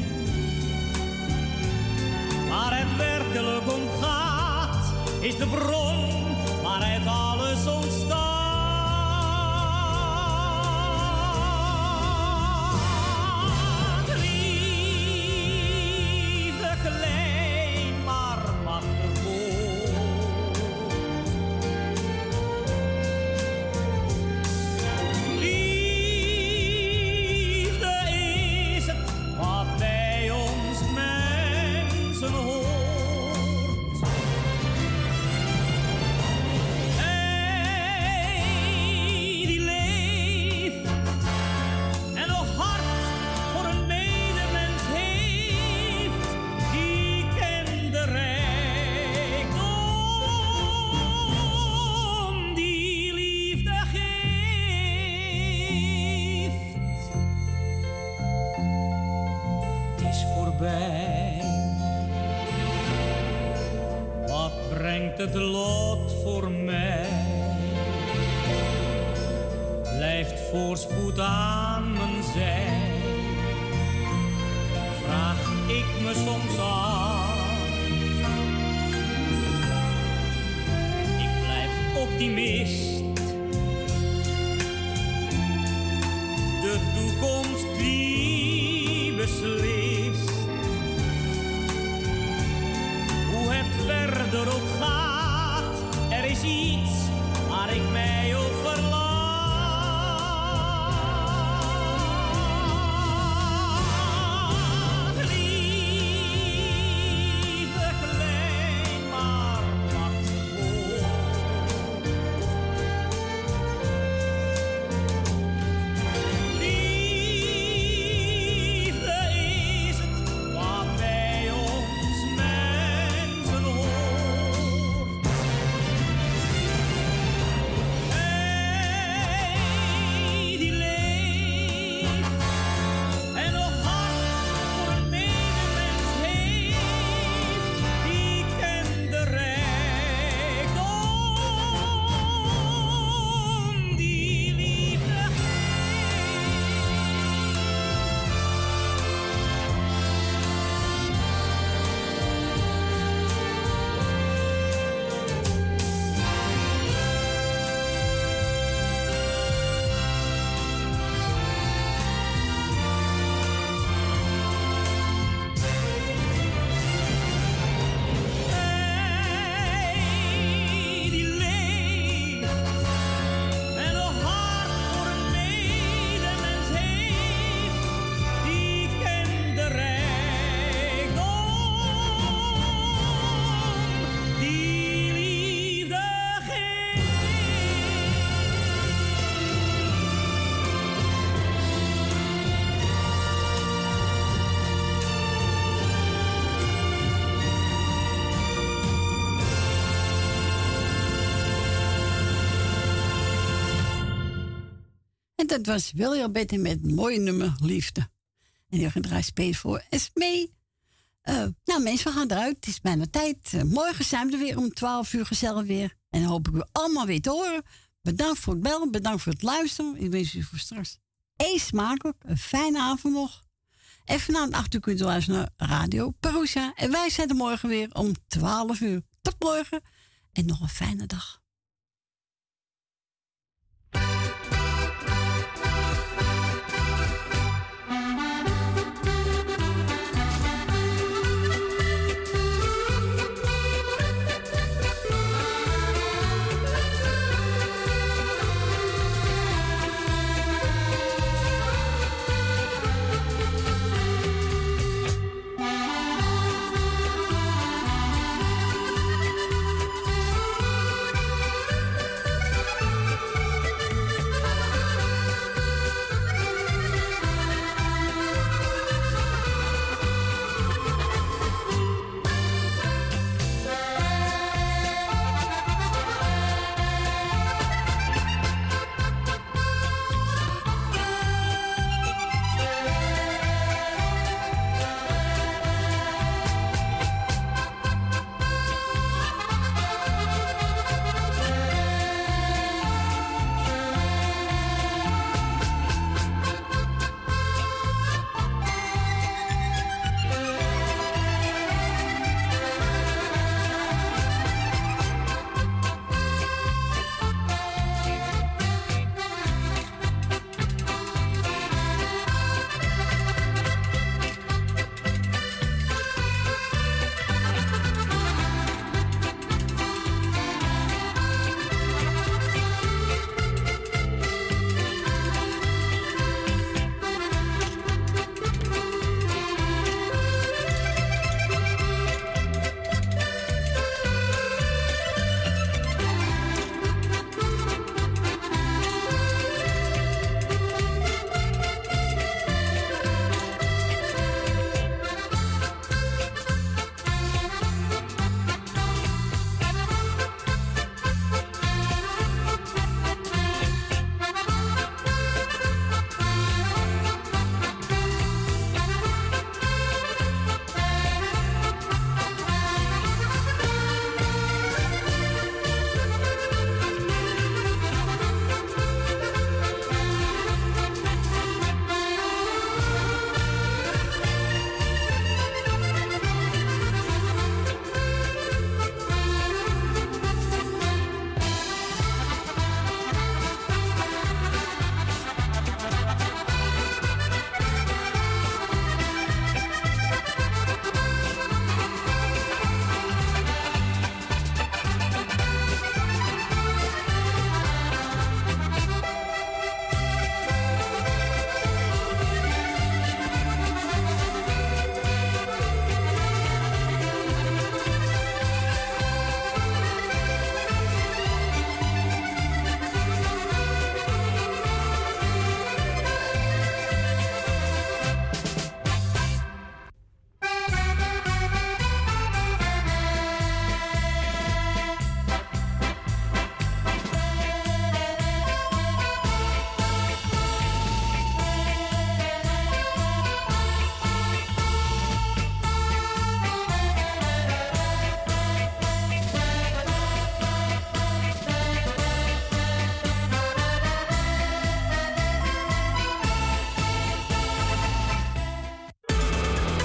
Waar het werkelijk om gaat, is de bron waaruit alles dat was William Betty met een mooie nummer Liefde. En die gedraaid spelen voor Esmee. Eh nou mensen, we gaan eruit. Het is bijna tijd. Eh, morgen zijn we er weer om 12 uur gezellig weer. En dan hoop ik u allemaal weer te horen. Bedankt voor het bellen. Bedankt voor het luisteren. Ik wens u voor straks eet smakelijk. Een fijne avond nog. En vanavond 8 uur kunt u luisteren naar Radio Perusa. En wij zijn er morgen weer om 12 uur. Tot morgen. En nog een fijne dag.